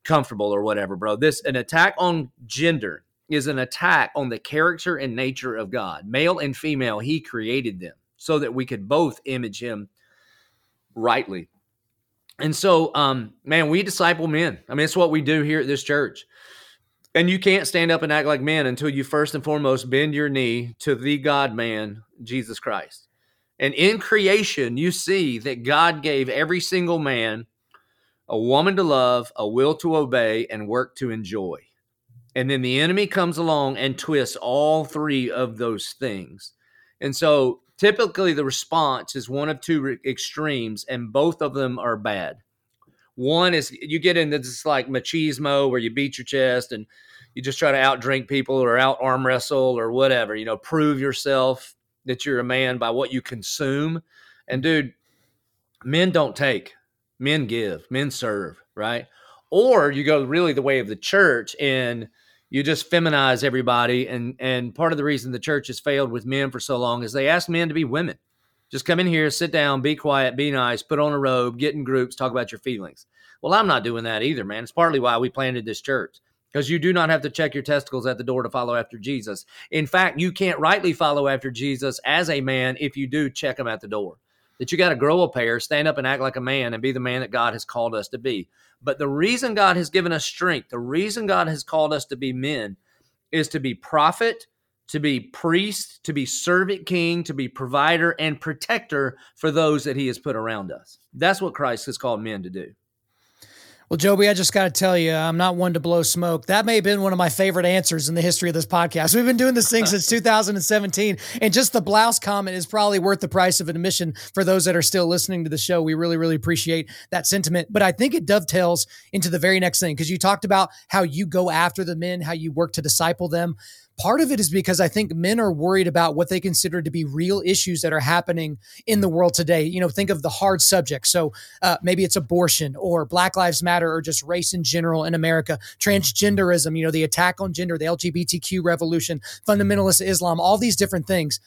comfortable or whatever, bro. This, an attack on gender is an attack on the character and nature of God. Male and female, He created them so that we could both image Him rightly. And so, um, man, we disciple men. I mean, it's what we do here at this church. And you can't stand up and act like men until you first and foremost bend your knee to the God man, Jesus Christ. And in creation, you see that God gave every single man a woman to love, a will to obey, and work to enjoy. And then the enemy comes along and twists all three of those things. And so typically the response is one of two extremes, and both of them are bad. One is you get into this like machismo where you beat your chest and you just try to outdrink people or out arm wrestle or whatever, you know, prove yourself that you're a man by what you consume. And dude, men don't take, men give, men serve, right? Or you go really the way of the church and you just feminize everybody. And and part of the reason the church has failed with men for so long is they ask men to be women. Just come in here, sit down, be quiet, be nice, put on a robe, get in groups, talk about your feelings. Well, I'm not doing that either, man. It's partly why we planted this church because you do not have to check your testicles at the door to follow after Jesus. In fact, you can't rightly follow after Jesus as a man if you do check him at the door. That you got to grow a pair, stand up and act like a man, and be the man that God has called us to be. But the reason God has given us strength, the reason God has called us to be men, is to be prophet, to be priest, to be servant king, to be provider and protector for those that he has put around us. That's what Christ has called men to do. Well, Joby, I just got to tell you, I'm not one to blow smoke. That may have been one of my favorite answers in the history of this podcast. We've been doing this thing since 2017, and just the blouse comment is probably worth the price of admission for those that are still listening to the show. We really, really appreciate that sentiment. But I think it dovetails into the very next thing because you talked about how you go after the men, how you work to disciple them. Part of it is because I think men are worried about what they consider to be real issues that are happening in the world today. You know, think of the hard subjects. So uh, maybe it's abortion or Black Lives Matter or just race in general in America, transgenderism, you know, the attack on gender, the LGBTQ revolution, fundamentalist Islam, all these different things.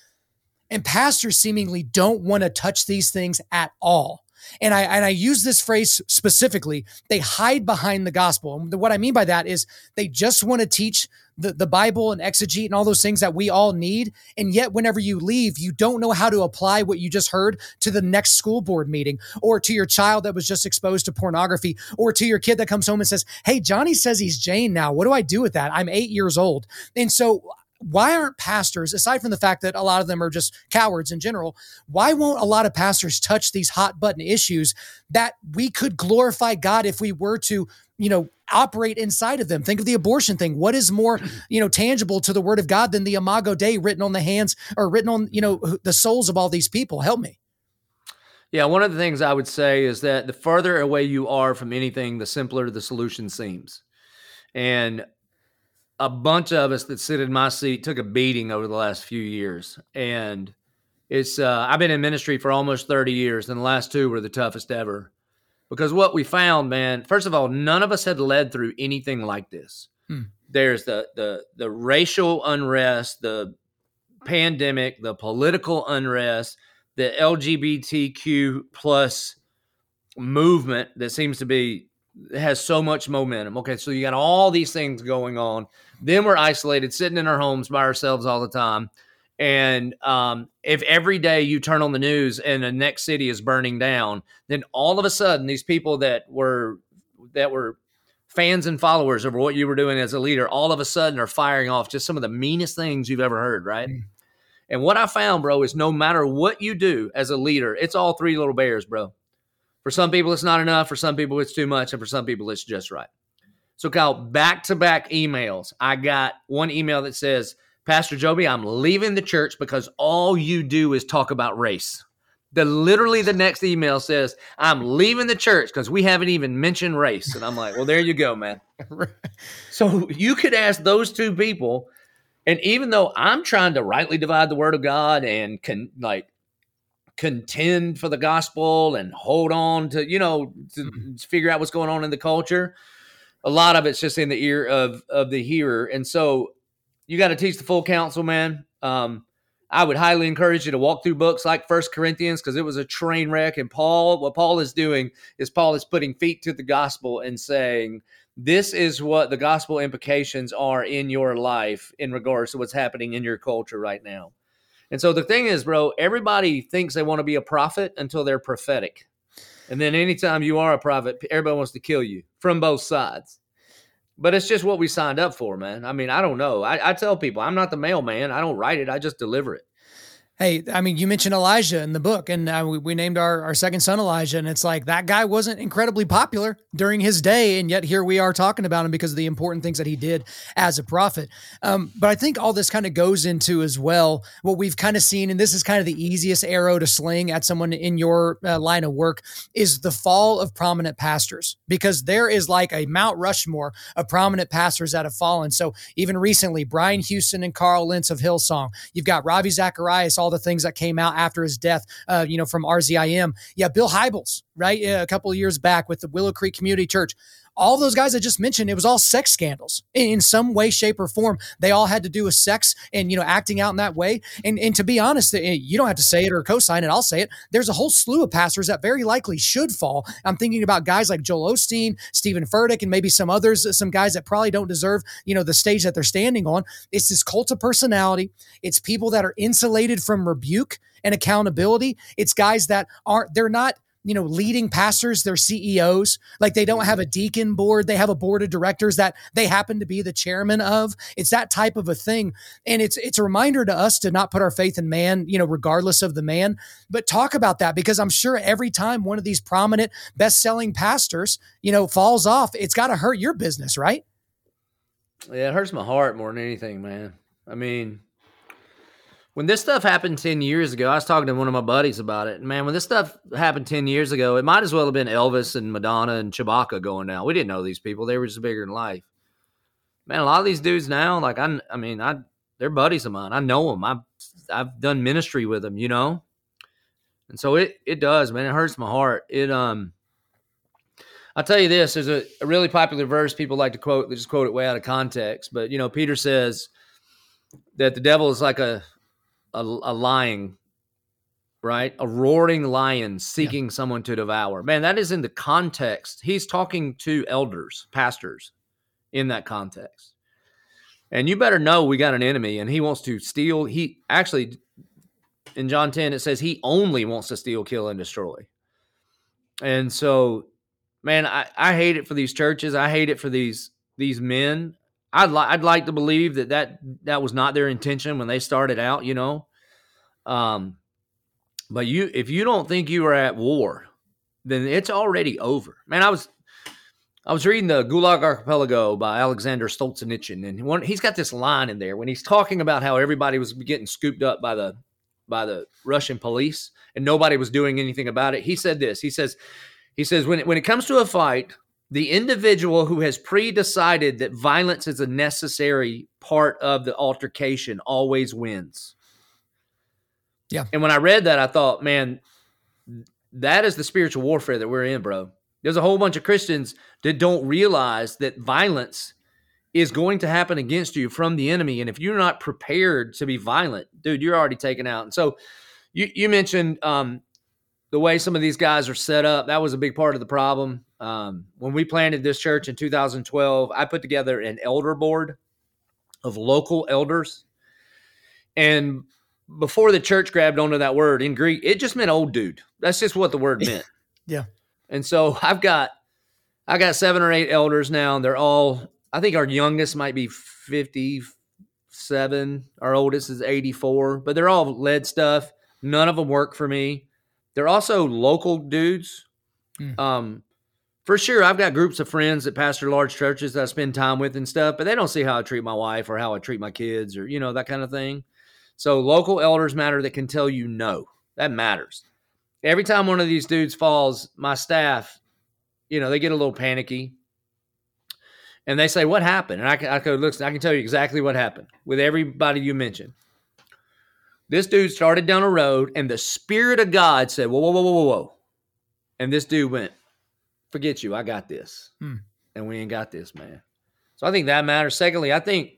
And pastors seemingly don't want to touch these things at all. And I and I use this phrase specifically. They hide behind the gospel. And what I mean by that is they just want to teach the, the Bible and exegete and all those things that we all need. And yet, whenever you leave, you don't know how to apply what you just heard to the next school board meeting or to your child that was just exposed to pornography or to your kid that comes home and says, Hey, Johnny says he's Jane now. What do I do with that? I'm eight years old. And so why aren't pastors, aside from the fact that a lot of them are just cowards in general, why won't a lot of pastors touch these hot button issues that we could glorify God if we were to you know, operate inside of them. Think of the abortion thing. What is more, you know, tangible to the word of God than the Imago Dei written on the hands or written on, you know, the souls of all these people? Help me. Yeah, one of the things I would say is that the further away you are from anything, the simpler the solution seems. And a bunch of us that sit in my seat took a beating over the last few years. And it's uh, I've been in ministry for almost 30 years, and the last two were the toughest ever. Because what we found, man, first of all, none of us had led through anything like this. Hmm. There's the the the racial unrest, the pandemic, the political unrest, the LGBTQ plus movement that seems to be has so much momentum. Okay, so you got all these things going on. Then we're isolated, sitting in our homes by ourselves all the time. And um, if every day you turn on the news and the next city is burning down, then all of a sudden these people that were that were fans and followers of what you were doing as a leader, all of a sudden are firing off just some of the meanest things you've ever heard, right? Mm. And what I found, bro, is no matter what you do as a leader, it's all three little bears, bro. For some people, it's not enough. For some people, it's too much. And for some people, it's just right. So, Kyle, back to back emails. I got one email that says, Pastor Joby, I'm leaving the church because all you do is talk about race. The literally the next email says, I'm leaving the church because we haven't even mentioned race. And I'm like, well, there you go, man. so you could ask those two people and even though I'm trying to rightly divide the word of God and can like contend for the gospel and hold on to, you know, to mm-hmm. figure out what's going on in the culture, a lot of it's just in the ear of of the hearer. And so you got to teach the full counsel, man. Um, I would highly encourage you to walk through books like First Corinthians because it was a train wreck. And Paul, what Paul is doing is Paul is putting feet to the gospel and saying, this is what the gospel implications are in your life in regards to what's happening in your culture right now. And so the thing is, bro, everybody thinks they want to be a prophet until they're prophetic. And then anytime you are a prophet, everybody wants to kill you from both sides. But it's just what we signed up for, man. I mean, I don't know. I, I tell people I'm not the mailman. I don't write it. I just deliver it. Hey, I mean, you mentioned Elijah in the book, and uh, we, we, named our, our second son Elijah, and it's like that guy wasn't incredibly popular during his day, and yet here we are talking about him because of the important things that he did as a prophet. Um, but I think all this kind of goes into as well what we've kind of seen, and this is kind of the easiest arrow to sling at someone in your uh, line of work is the fall of prominent pastors, because there is like a Mount Rushmore of prominent pastors that have fallen. So even recently, Brian Houston and Carl Lentz of Hillsong, you've got Ravi Zacharias, all all the things that came out after his death, uh, you know, from RZIM. Yeah, Bill Hybels, right? A couple of years back with the Willow Creek Community Church all those guys I just mentioned, it was all sex scandals in, some way, shape, or form. They all had to do with sex and, you know, acting out in that way. And, and to be honest, eh, you don't have to say it or co-sign it. I'll say it. There's a whole slew of pastors that very likely should fall. I'm thinking about guys like Joel Osteen, Steven Furtick, and maybe some others, some guys that probably don't deserve, you know, the stage that they're standing on. It's this cult of personality. It's people that are insulated from rebuke and accountability. It's guys that aren't, they're not you know, leading pastors, they're CEOs. Like they don't have a deacon board. They have a board of directors that they happen to be the chairman of. It's that type of a thing. And it's it's a reminder to us to not put our faith in man, you know, regardless of the man, but talk about that because I'm sure every time one of these prominent best-selling pastors, you know, falls off, it's got to hurt your business, right? Yeah, it hurts my heart more than anything, man. I mean, when this stuff happened 10 years ago, I was talking to one of my buddies about it. Man, when this stuff happened 10 years ago, it might as well have been Elvis and Madonna and Chewbacca going down. We didn't know these people. They were just bigger than life. Man, a lot of these dudes now, like I I mean, I they're buddies of mine. I know them. I've I've done ministry with them, you know? And so it it does, man. It hurts my heart. It um I'll tell you this, there's a, a really popular verse people like to quote, they just quote it way out of context. But you know, Peter says that the devil is like a a, a lying right? A roaring lion seeking yeah. someone to devour. Man, that is in the context. He's talking to elders, pastors in that context. And you better know we got an enemy and he wants to steal. He actually, in John 10, it says he only wants to steal, kill, and destroy. And so, man, I, I hate it for these churches. I hate it for these these men. I'd, li- I'd like to believe that, that that was not their intention when they started out, you know um, but you, if you don't think you are at war, then it's already over. Man, I was, I was reading the Gulag Archipelago by Alexander Solzhenitsyn, and one, he's got this line in there when he's talking about how everybody was getting scooped up by the by the Russian police and nobody was doing anything about it. He said this. He says, he says when it, when it comes to a fight, the individual who has pre-decided that violence is a necessary part of the altercation always wins. Yeah. And when I read that, I thought, man, that is the spiritual warfare that we're in, bro. There's a whole bunch of Christians that don't realize that violence is going to happen against you from the enemy. And if you're not prepared to be violent, dude, you're already taken out. And so you, you mentioned um, the way some of these guys are set up. That was a big part of the problem. Um, when we planted this church in 2012, I put together an elder board of local elders. And before the church grabbed onto that word in Greek, it just meant old dude. That's just what the word meant. yeah. And so I've got I got seven or eight elders now, and they're all I think our youngest might be 57. Our oldest is 84, but they're all led stuff. None of them work for me. They're also local dudes. Mm. Um, for sure, I've got groups of friends that pastor large churches that I spend time with and stuff, but they don't see how I treat my wife or how I treat my kids or, you know, that kind of thing. So local elders matter that can tell you no. That matters. Every time one of these dudes falls, my staff, you know, they get a little panicky and they say, "What happened?" And I can, I can look, I can tell you exactly what happened with everybody you mentioned. This dude started down a road, and the Spirit of God said, "Whoa, whoa, whoa, whoa, whoa," and this dude went, "Forget you, I got this," hmm. and we ain't got this, man. So I think that matters. Secondly, I think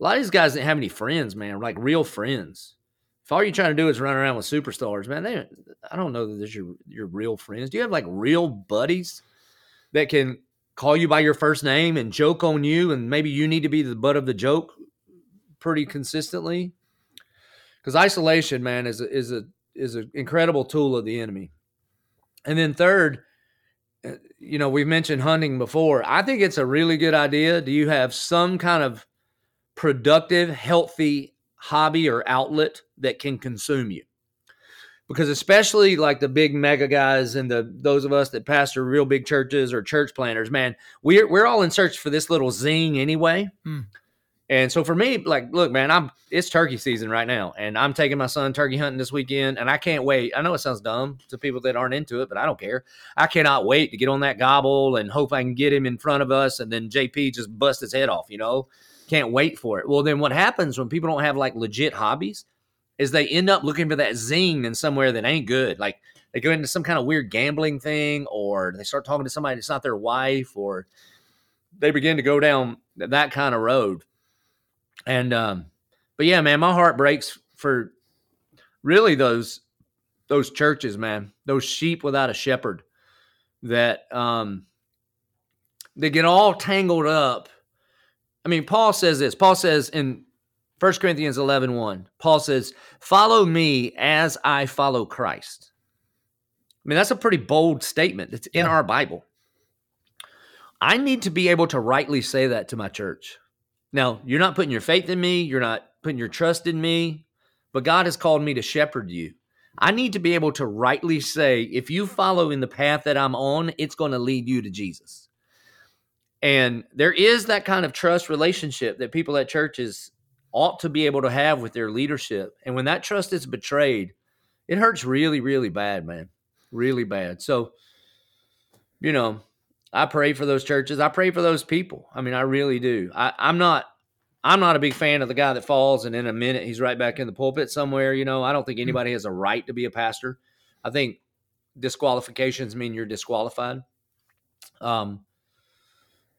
a lot of these guys didn't have any friends, man, like real friends. If all you're trying to do is run around with superstars, man, they, I don't know that there's your your real friends. Do you have like real buddies that can call you by your first name and joke on you, and maybe you need to be the butt of the joke pretty consistently. Because isolation, man, is a, is a is an incredible tool of the enemy. And then third, you know, we've mentioned hunting before. I think it's a really good idea. Do you have some kind of productive, healthy hobby or outlet that can consume you? because especially like the big mega guys and the those of us that pastor real big churches or church planners, man, we're we're all in search for this little zing anyway. Hmm. And so for me, like, look, man, I'm it's turkey season right now, and I'm taking my son turkey hunting this weekend, and I can't wait. I know it sounds dumb to people that aren't into it, but I don't care. I cannot wait to get on that gobble and hope I can get him in front of us, and then JP just bust his head off. You know, can't wait for it. Well, then what happens when people don't have like legit hobbies? is they end up looking for that zing in somewhere that ain't good. Like they go into some kind of weird gambling thing, or they start talking to somebody that's not their wife, or they begin to go down that kind of road. And um, but yeah, man, my heart breaks for really those those churches, man, those sheep without a shepherd that um they get all tangled up. I mean, Paul says this. Paul says in 1 Corinthians 11 1, Paul says, Follow me as I follow Christ. I mean, that's a pretty bold statement. It's in yeah. our Bible. I need to be able to rightly say that to my church. Now, you're not putting your faith in me, you're not putting your trust in me, but God has called me to shepherd you. I need to be able to rightly say, if you follow in the path that I'm on, it's going to lead you to Jesus. And there is that kind of trust relationship that people at churches ought to be able to have with their leadership. And when that trust is betrayed, it hurts really, really bad, man. Really bad. So, you know, I pray for those churches. I pray for those people. I mean, I really do. I, I'm not I'm not a big fan of the guy that falls and in a minute he's right back in the pulpit somewhere. You know, I don't think hmm. anybody has a right to be a pastor. I think disqualifications mean you're disqualified. Um,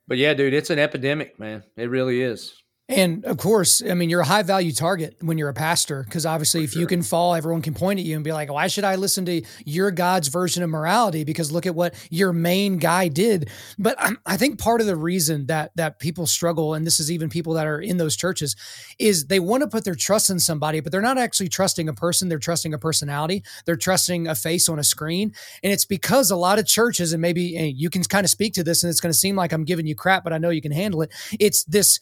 but yeah, dude, it's an epidemic, man. It really is. And of course, I mean, you're a high value target when you're a pastor, because obviously, For if sure. you can fall, everyone can point at you and be like, why should I listen to your God's version of morality? Because look at what your main guy did. But I think part of the reason that that people struggle, and this is even people that are in those churches, is they want to put their trust in somebody, but they're not actually trusting a person. They're trusting a personality. They're trusting a face on a screen. And it's because a lot of churches, and maybe you can kind of speak to this, and it's going to seem like I'm giving you crap, but I know you can handle it. It's this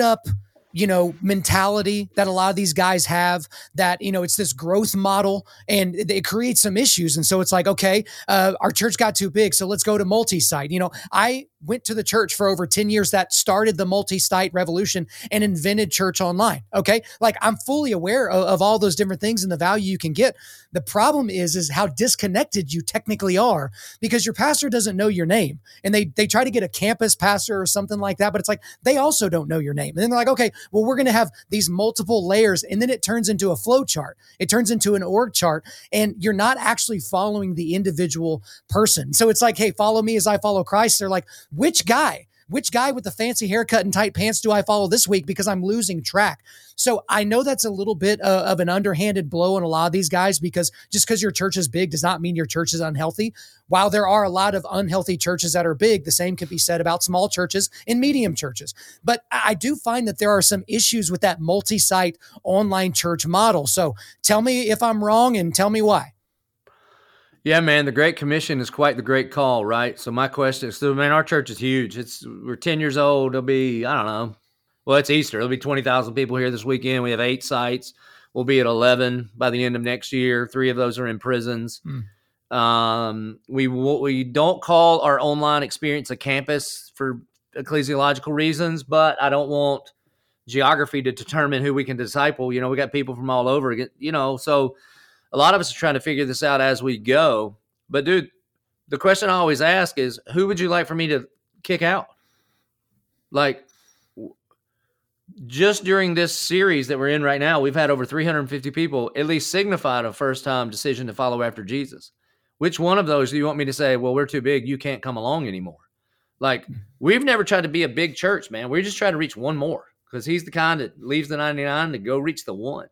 startup you know, mentality that a lot of these guys have that, you know, it's this growth model and it, it creates some issues. And so it's like, okay, uh, our church got too big. So let's go to multi site. You know, I went to the church for over 10 years that started the multi-site revolution and invented church online okay? Like i'm fully aware of, of, all those different things and the value you can get. The problem is is how disconnected you technically are because your pastor doesn't know your name and they they try to get a campus pastor or something like that but it's like they also don't know your name. And then they're like okay well we're going to have these multiple layers and then it turns into a flow chart. It turns into an org chart and you're not actually following the individual person. So it's like hey follow me as i follow christ. They're like which guy, which guy with the fancy haircut and tight pants do I follow this week because I'm losing track? So I know that's a little bit uh, of an underhanded blow on a lot of these guys because just because your church is big does not mean your church is unhealthy. While there are a lot of unhealthy churches that are big, the same could be said about small churches and medium churches. But I do find that there are some issues with that multi site online church model. So tell me if I'm wrong and tell me why. Yeah, man, the Great Commission is quite the great call, right? So my question is, so man, our church is huge. It's we're ten years old. It'll be I don't know. Well, it's Easter. It'll be twenty thousand people here this weekend. We have eight sites. We'll be at eleven by the end of next year. Three of those are in prisons. Mm. Um, we we don't call our online experience a campus for ecclesiological reasons, but I don't want geography to determine who we can disciple. You know, we got people from all over. You know, so a lot of us are trying to figure this out as we go. But dude, the question I always ask is, who would you like for me to kick out? Like, just during this series that we're in right now, we've had over 350 people at least signified a first time decision to follow after Jesus. Which one of those do you want me to say, well, we're too big, you can't come along anymore? Like, hmm. we've never tried to be a big church, man. We're just trying to reach one more because he's the kind that leaves the 99 to go reach the one.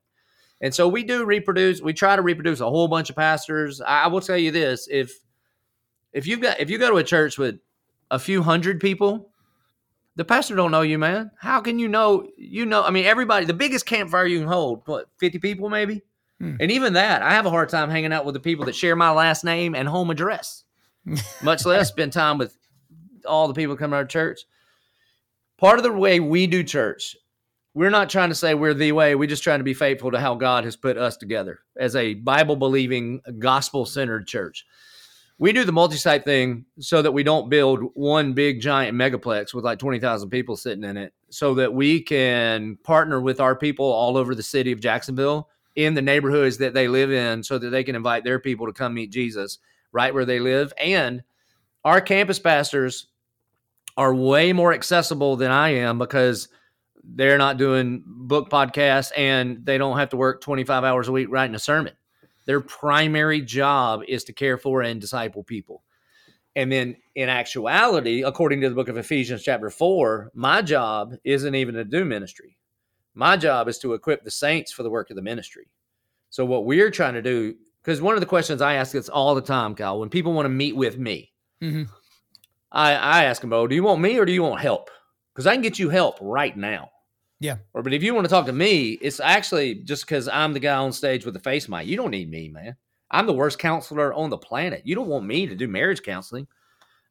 And so we do reproduce. We try to reproduce a whole bunch of pastors. I will tell you this: if if you got if you go to a church with a few hundred people, the pastor don't know you, man. How can you know? You know, I mean, everybody. The biggest campfire you can hold, what, fifty people, maybe. Hmm. And even that, I have a hard time hanging out with the people that share my last name and home address. much less spend time with all the people coming to our church. Part of the way we do church we're not trying to say we're the way. We're just trying to be faithful to how God has put us together as a Bible believing, gospel centered church. We do the multi site thing so that we don't build one big giant megaplex with like 20,000 people sitting in it, so that we can partner with our people all over the city of Jacksonville in the neighborhoods that they live in so that they can invite their people to come meet Jesus right where they live. And our campus pastors are way more accessible than I am because they're not doing book podcasts and they don't have to work 25 hours a week writing a sermon. Their primary job is to care for and disciple people. And then in actuality, according to the book of Ephesians, chapter four, my job isn't even to do ministry. My job is to equip the saints for the work of the ministry. So what we're trying to do, because one of the questions I ask this all the time, Kyle, when people want to meet with me, mm-hmm. I, I ask them, oh, do you want me or do you want help? Because I can get you help right now. Yeah. Or but if you want to talk to me, it's actually just because I'm the guy on stage with the face mic. You don't need me, man. I'm the worst counselor on the planet. You don't want me to do marriage counseling.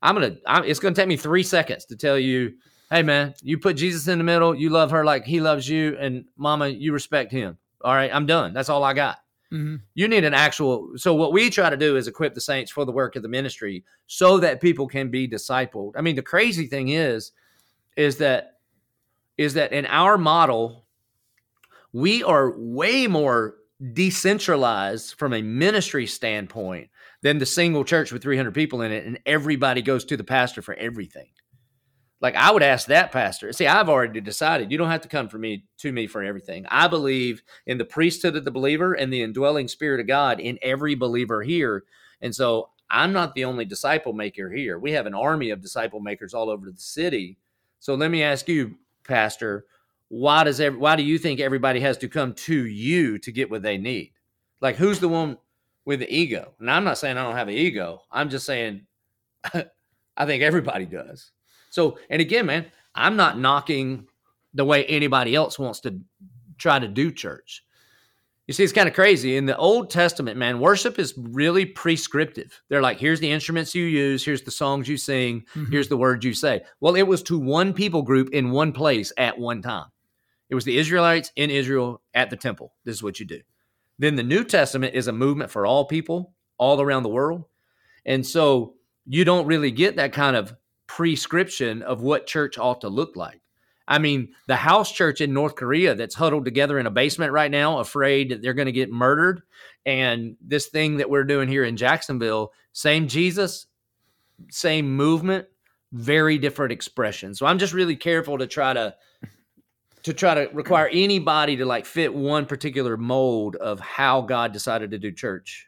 I'm gonna. I'm, it's gonna take me three seconds to tell you, hey, man, you put Jesus in the middle. You love her like he loves you, and Mama, you respect him. All right, I'm done. That's all I got. Mm-hmm. You need an actual. So what we try to do is equip the saints for the work of the ministry, so that people can be discipled. I mean, the crazy thing is, is that is that in our model, we are way more decentralized from a ministry standpoint than the single church with 300 people in it, and everybody goes to the pastor for everything. Like I would ask that pastor. See, I've already decided you don't have to come for me to me for everything. I believe in the priesthood of the believer and the indwelling spirit of God in every believer here. And so I'm not the only disciple maker here. We have an army of disciple makers all over the city. So let me ask you, pastor, why does every, why do you think everybody has to come to you to get what they need? Like who's the one with the ego? And I'm not saying I don't have an ego. I'm just saying I think everybody does. So, and again, man, I'm not knocking the way anybody else wants to try to do church. You see, it's kind of crazy. In the Old Testament, man, worship is really prescriptive. They're like, here's the instruments you use, here's the songs you sing, mm-hmm. here's the words you say. Well, it was to one people group in one place at one time. It was the Israelites in Israel at the temple. This is what you do. Then the New Testament is a movement for all people all around the world. And so you don't really get that kind of prescription of what church ought to look like. I mean, the house church in North Korea that's huddled together in a basement right now, afraid that they're going to get murdered. And this thing that we're doing here in Jacksonville, same Jesus, same movement, very different expression. So I'm just really careful to try to to try to require anybody to like fit one particular mold of how God decided to do church.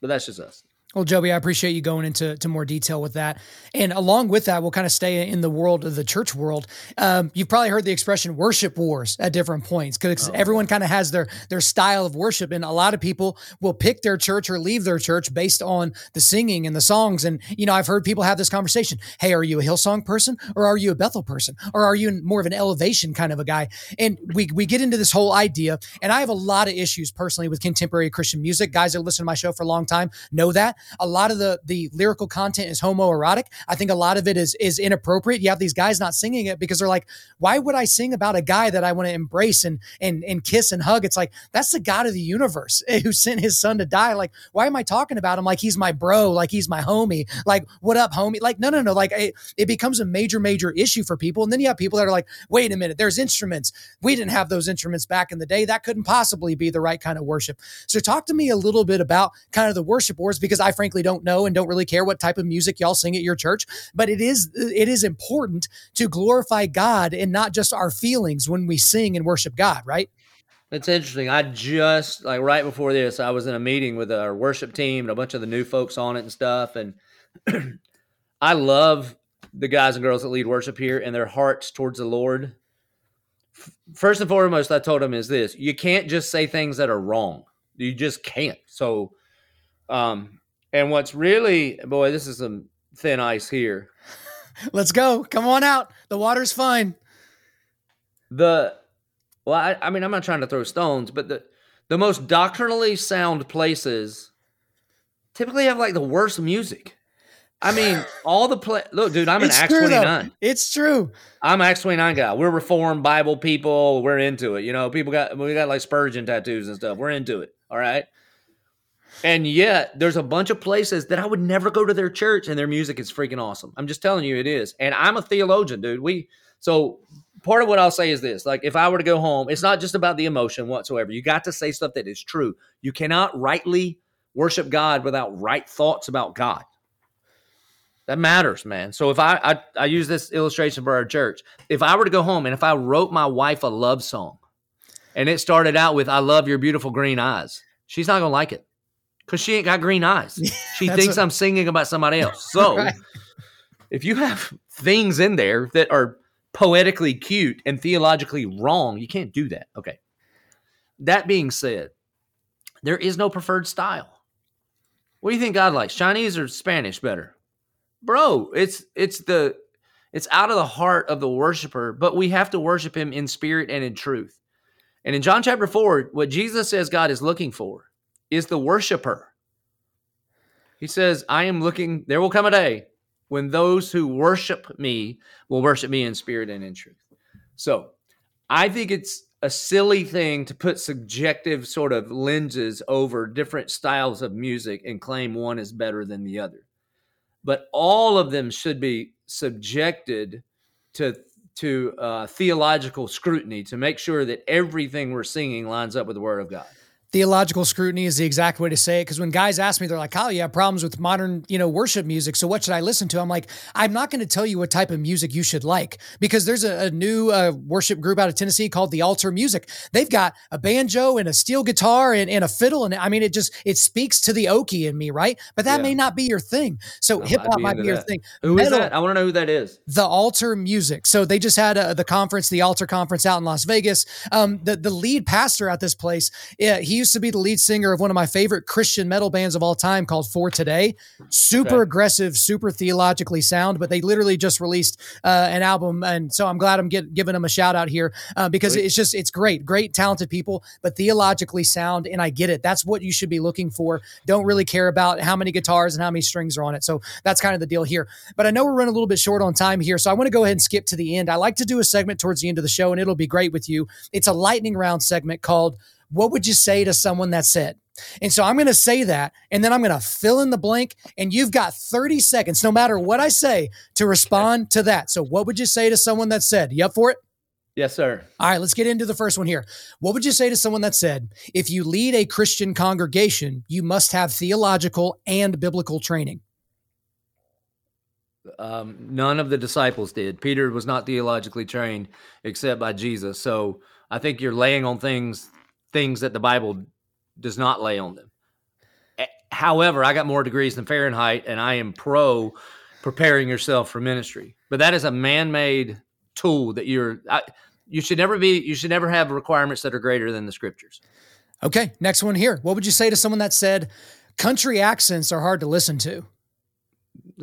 But that's just us. Well, Joby, I appreciate you going into to more detail with that. And along with that, we'll kind of stay in the world of the church world. Um, you've probably heard the expression worship wars at different points because oh. everyone kind of has their their style of worship. And a lot of people will pick their church or leave their church based on the singing and the songs. And, you know, I've heard people have this conversation. Hey, are you a Hillsong person or are you a Bethel person? Or are you more of an elevation kind of a guy? And we, we get into this whole idea. And I have a lot of issues personally with contemporary Christian music. Guys that listen to my show for a long time know that a lot of the the lyrical content is homoerotic. I think a lot of it is is inappropriate. You have these guys not singing it because they're like, why would I sing about a guy that I want to embrace and and and kiss and hug? It's like that's the God of the universe who sent his son to die. Like, why am I talking about him like he's my bro, like he's my homie? Like, what up, homie? Like, no, no, no. Like, it, it becomes a major, major issue for people. And then you have people that are like, wait a minute, there's instruments. We didn't have those instruments back in the day. That couldn't possibly be the right kind of worship. So, talk to me a little bit about kind of the worship wars because I frankly don't know and don't really care what type of music y'all sing at your church, but it is it is important to glorify God and not just our feelings when we sing and worship God, right? It's interesting. I just like right before this, I was in a meeting with our worship team and a bunch of the new folks on it and stuff. And I love the guys and girls that lead worship here and their hearts towards the Lord. First and foremost, I told them is this: you can't just say things that are wrong. You just can't. So, um, and what's really, boy, this is some thin ice here. Let's go. Come on out. The water's fine. The, well, I, I mean, I'm not trying to throw stones, but the, the most doctrinally sound places typically have like the worst music. I mean, all the play. Look, dude, I'm an Acts 29. It's true. I'm an Acts 29 guy. We're Reformed Bible people. We're into it. You know, people got we got like Spurgeon tattoos and stuff. We're into it. All right. And yet, there's a bunch of places that I would never go to their church, and their music is freaking awesome. I'm just telling you, it is. And I'm a theologian, dude. We so part of what I'll say is this: like, if I were to go home, it's not just about the emotion whatsoever. You got to say stuff that is true. You cannot rightly worship God without right thoughts about God. That matters, man. So if I, I I use this illustration for our church, if I were to go home and if I wrote my wife a love song, and it started out with "I love your beautiful green eyes," she's not gonna like it because she ain't got green eyes. She thinks i am singing about somebody else. So right. if you have things in there that are poetically cute and theologically wrong, you can't do that. Okay. That being said, there is no preferred style. What do you think God likes? Chinese or Spanish better? Bro, it's it's the it's out of the heart of the worshiper, but we have to worship him in spirit and in truth. And in John chapter 4, what Jesus says God is looking for is the worshiper. He says, I am looking, there will come a day when those who worship me will worship me in spirit and in truth. So I think it's a silly thing to put subjective sort of lenses over different styles of music and claim one is better than the other. But all of them should be subjected to to uh, theological scrutiny to make sure that everything we're singing lines up with the Word of God theological scrutiny is the exact way to say it. Because when guys ask me, they're like, "Kyle, you have problems with modern, you know, worship music. So what should I listen to?" I'm like, I'm not going to tell you what type of music you should like because there's a, a new uh, worship group out of Tennessee called the Altar Music. They've got a banjo and a steel guitar and, and a fiddle, and I mean, it just it speaks to the Okie in me, right? But that yeah. may not be your thing. So hip hop might be, your thing. Who Metal, is that? I want to know who that is. The Altar Music. So they just had uh, the conference, the Altar Conference out in Las Vegas. Um, the the lead pastor at this place, yeah, he used to be the lead singer of one of my favorite Christian metal bands of all time called For Today. Super okay. aggressive, super theologically sound, but they literally just released uh, an album. And so I'm glad I'm get, giving them a shout out here uh, because it's just, it's great. Great, talented people, but theologically sound. And I get it. That's what you should be looking for. Don't really care about how many guitars and how many strings are on it. So that's kind of the deal here. But I know we're running a little bit short on time here. So I want to go ahead and skip to the end. I like to do a segment towards the end of the show, and it'll be great with you. It's a lightning round segment called What Would You Say to Someone That Said? And so I'm going to say that, and then I'm going to fill in the blank, and you've got 30 seconds, no matter what I say, to respond to that. So, what would you say to someone that said, You up for it? Yes, sir. All right, let's get into the first one here. What would you say to someone that said, If you lead a Christian congregation, you must have theological and biblical training? Um, none of the disciples did. Peter was not theologically trained except by Jesus. So I think you're laying on things things that the Bible does not lay on them. Eh, however, I got more degrees than Fahrenheit, and I am pro preparing yourself for ministry. But that is a man-made tool that you're. I, you should never be. You should never have requirements that are greater than the scriptures. Okay, next one here. What would you say to someone that said, "Country accents are hard to listen to"?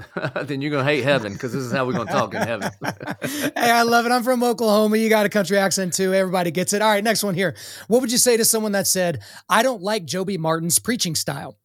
then you're gonna hate heaven because this is how we're gonna talk in heaven. hey, I love it. I'm from Oklahoma. You got a country accent too. Everybody gets it. All right, next one here. What would you say to someone that said, "I don't like Joby Martin's preaching style"?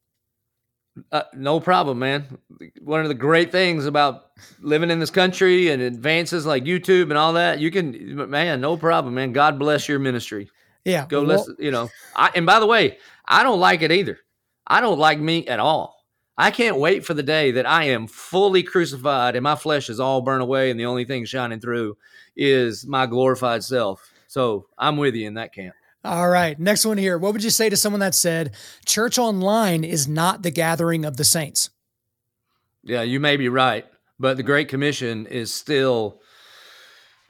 Uh, no problem, man. One of the great things about living in this country and advances like YouTube and all that, you can, man, no problem, man. God bless your ministry. Yeah, go well, listen. You know, I, and by the way, I don't like it either. I don't like me at all. I can't wait for the day that I am fully crucified and my flesh is all burned away, and the only thing shining through is my glorified self. So I'm with you in that camp. All right. Next one here. What would you say to someone that said, church online is not the gathering of the saints? Yeah, you may be right, but the Great Commission is still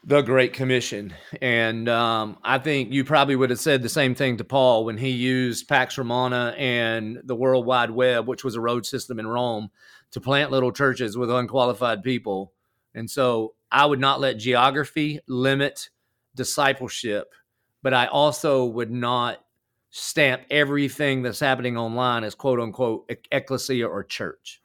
the Great Commission. And um, I think you probably would have said the same thing to Paul when he used Pax Romana and the World Wide Web, which was a road system in Rome, to plant little churches with unqualified people. And so I would not let geography limit discipleship, but I also would not stamp everything that's happening online as quote unquote ecclesia or church.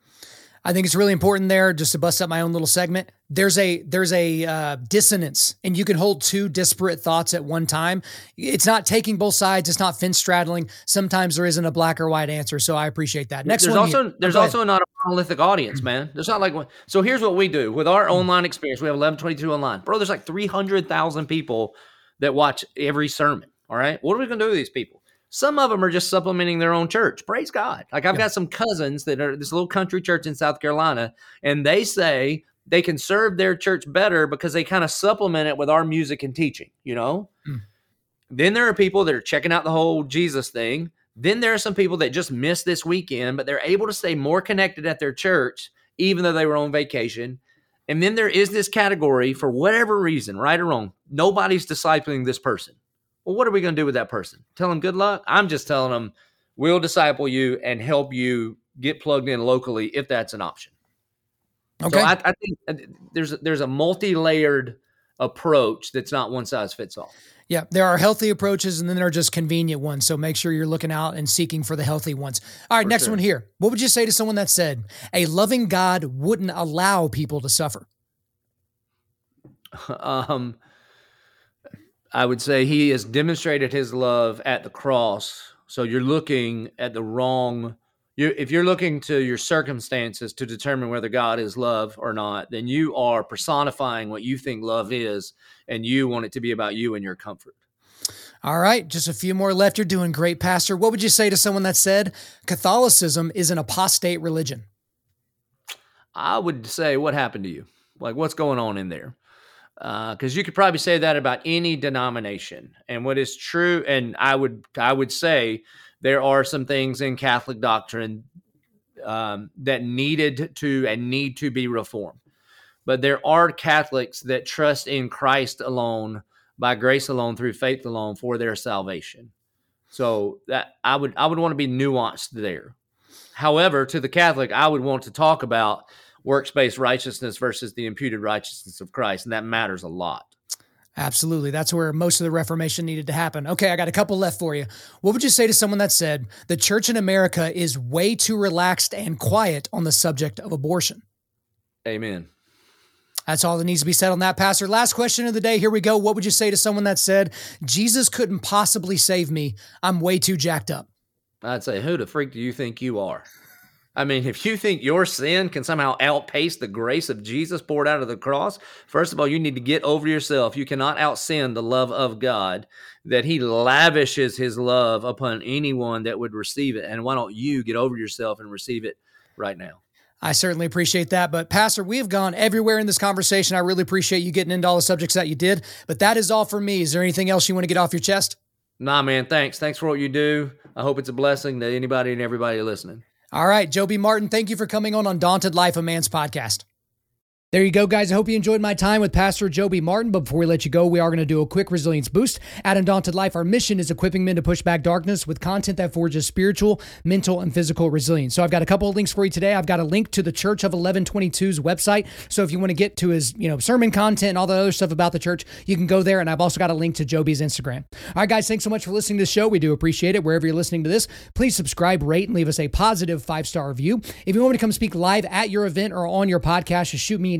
I think it's really important there just to bust up my own little segment. There's a there's a uh, dissonance, and you can hold two disparate thoughts at one time. It's not taking both sides. It's not fence straddling. Sometimes there isn't a black or white answer. So I appreciate that. Next there's one. Also, there's also not a monolithic audience, man. There's not like one. So here's what we do with our online experience. We have 1122 online, bro. There's like 300,000 people that watch every sermon. All right, what are we gonna do with these people? Some of them are just supplementing their own church. Praise God. Like I've yeah. got some cousins that are this little country church in South Carolina, and they say they can serve their church better because they kind of supplement it with our music and teaching, you know? Mm. Then there are people that are checking out the whole Jesus thing. Then there are some people that just missed this weekend, but they're able to stay more connected at their church, even though they were on vacation. And then there is this category for whatever reason, right or wrong, nobody's discipling this person. Well, what are we going to do with that person? Tell them good luck? I'm just telling them we'll disciple you and help you get plugged in locally if that's an option. Okay. So I, I think uh, there's there's a multi-layered approach that's not one size fits all. Yeah, there are healthy approaches and then there are just convenient ones. So make sure you're looking out and seeking for the healthy ones. All right, for next sure. one here. What would you say to someone that said, a loving God wouldn't allow people to suffer? Um, I would say he has demonstrated his love at the cross. So you're looking at the wrong. You, if you're looking to your circumstances to determine whether God is love or not, then you are personifying what you think love is, and you want it to be about you and your comfort. All right, just a few more left. You're doing great, Pastor. What would you say to someone that said Catholicism is an apostate religion? I would say, what happened to you? Like, what's going on in there? because uh, you could probably say that about any denomination. And what is true, and I would I would say there are some things in Catholic doctrine um, that needed to and need to be reformed. But there are Catholics that trust in Christ alone, by grace alone, through faith alone, for their salvation. So that I would I would want to be nuanced there. However, to the Catholic, I would want to talk about works based righteousness versus the imputed righteousness of Christ. And that matters a lot. Absolutely. That's where most of the Reformation needed to happen. Okay, I got a couple left for you. What would you say to someone that said the church in America is way too relaxed and quiet on the subject of abortion? Amen. That's all that needs to be said on that, Pastor. Last question of the day. Here we go. What would you say to someone that said, Jesus couldn't possibly save me? I'm way too jacked up. I'd say, who the freak do you think you are? I mean, if you think your sin can somehow outpace the grace of Jesus poured out of the cross, first of all, you need to get over yourself. You cannot out sin the love of God, that He lavishes His love upon anyone that would receive it. And why don't you get over yourself and receive it right now? I certainly appreciate that. But, Pastor, we have gone everywhere in this conversation. I really appreciate you getting into all the subjects that you did. But that is all for me. Is there anything else you want to get off your chest? Nah, man. Thanks. Thanks for what you do. I hope it's a blessing to anybody and everybody listening. All right, Joby Martin, thank you for coming on Undaunted Life, a Man's podcast. There you go, guys. I hope you enjoyed my time with Pastor Joby Martin. But before we let you go, we are going to do a quick resilience boost. At Undaunted Life, our mission is equipping men to push back darkness with content that forges spiritual, mental, and physical resilience. So I've got a couple of links for you today. I've got a link to the Church of 1122's website. So if you want to get to his, you know, sermon content and all the other stuff about the church, you can go there. And I've also got a link to Joby's Instagram. All right, guys, thanks so much for listening to the show. We do appreciate it. Wherever you're listening to this, please subscribe, rate, and leave us a positive five star review. If you want me to come speak live at your event or on your podcast, just shoot me an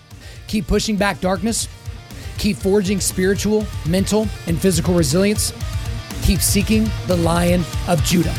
keep pushing back darkness Keep forging spiritual, mental, and physical resilience. Keep seeking the Lion of Judah.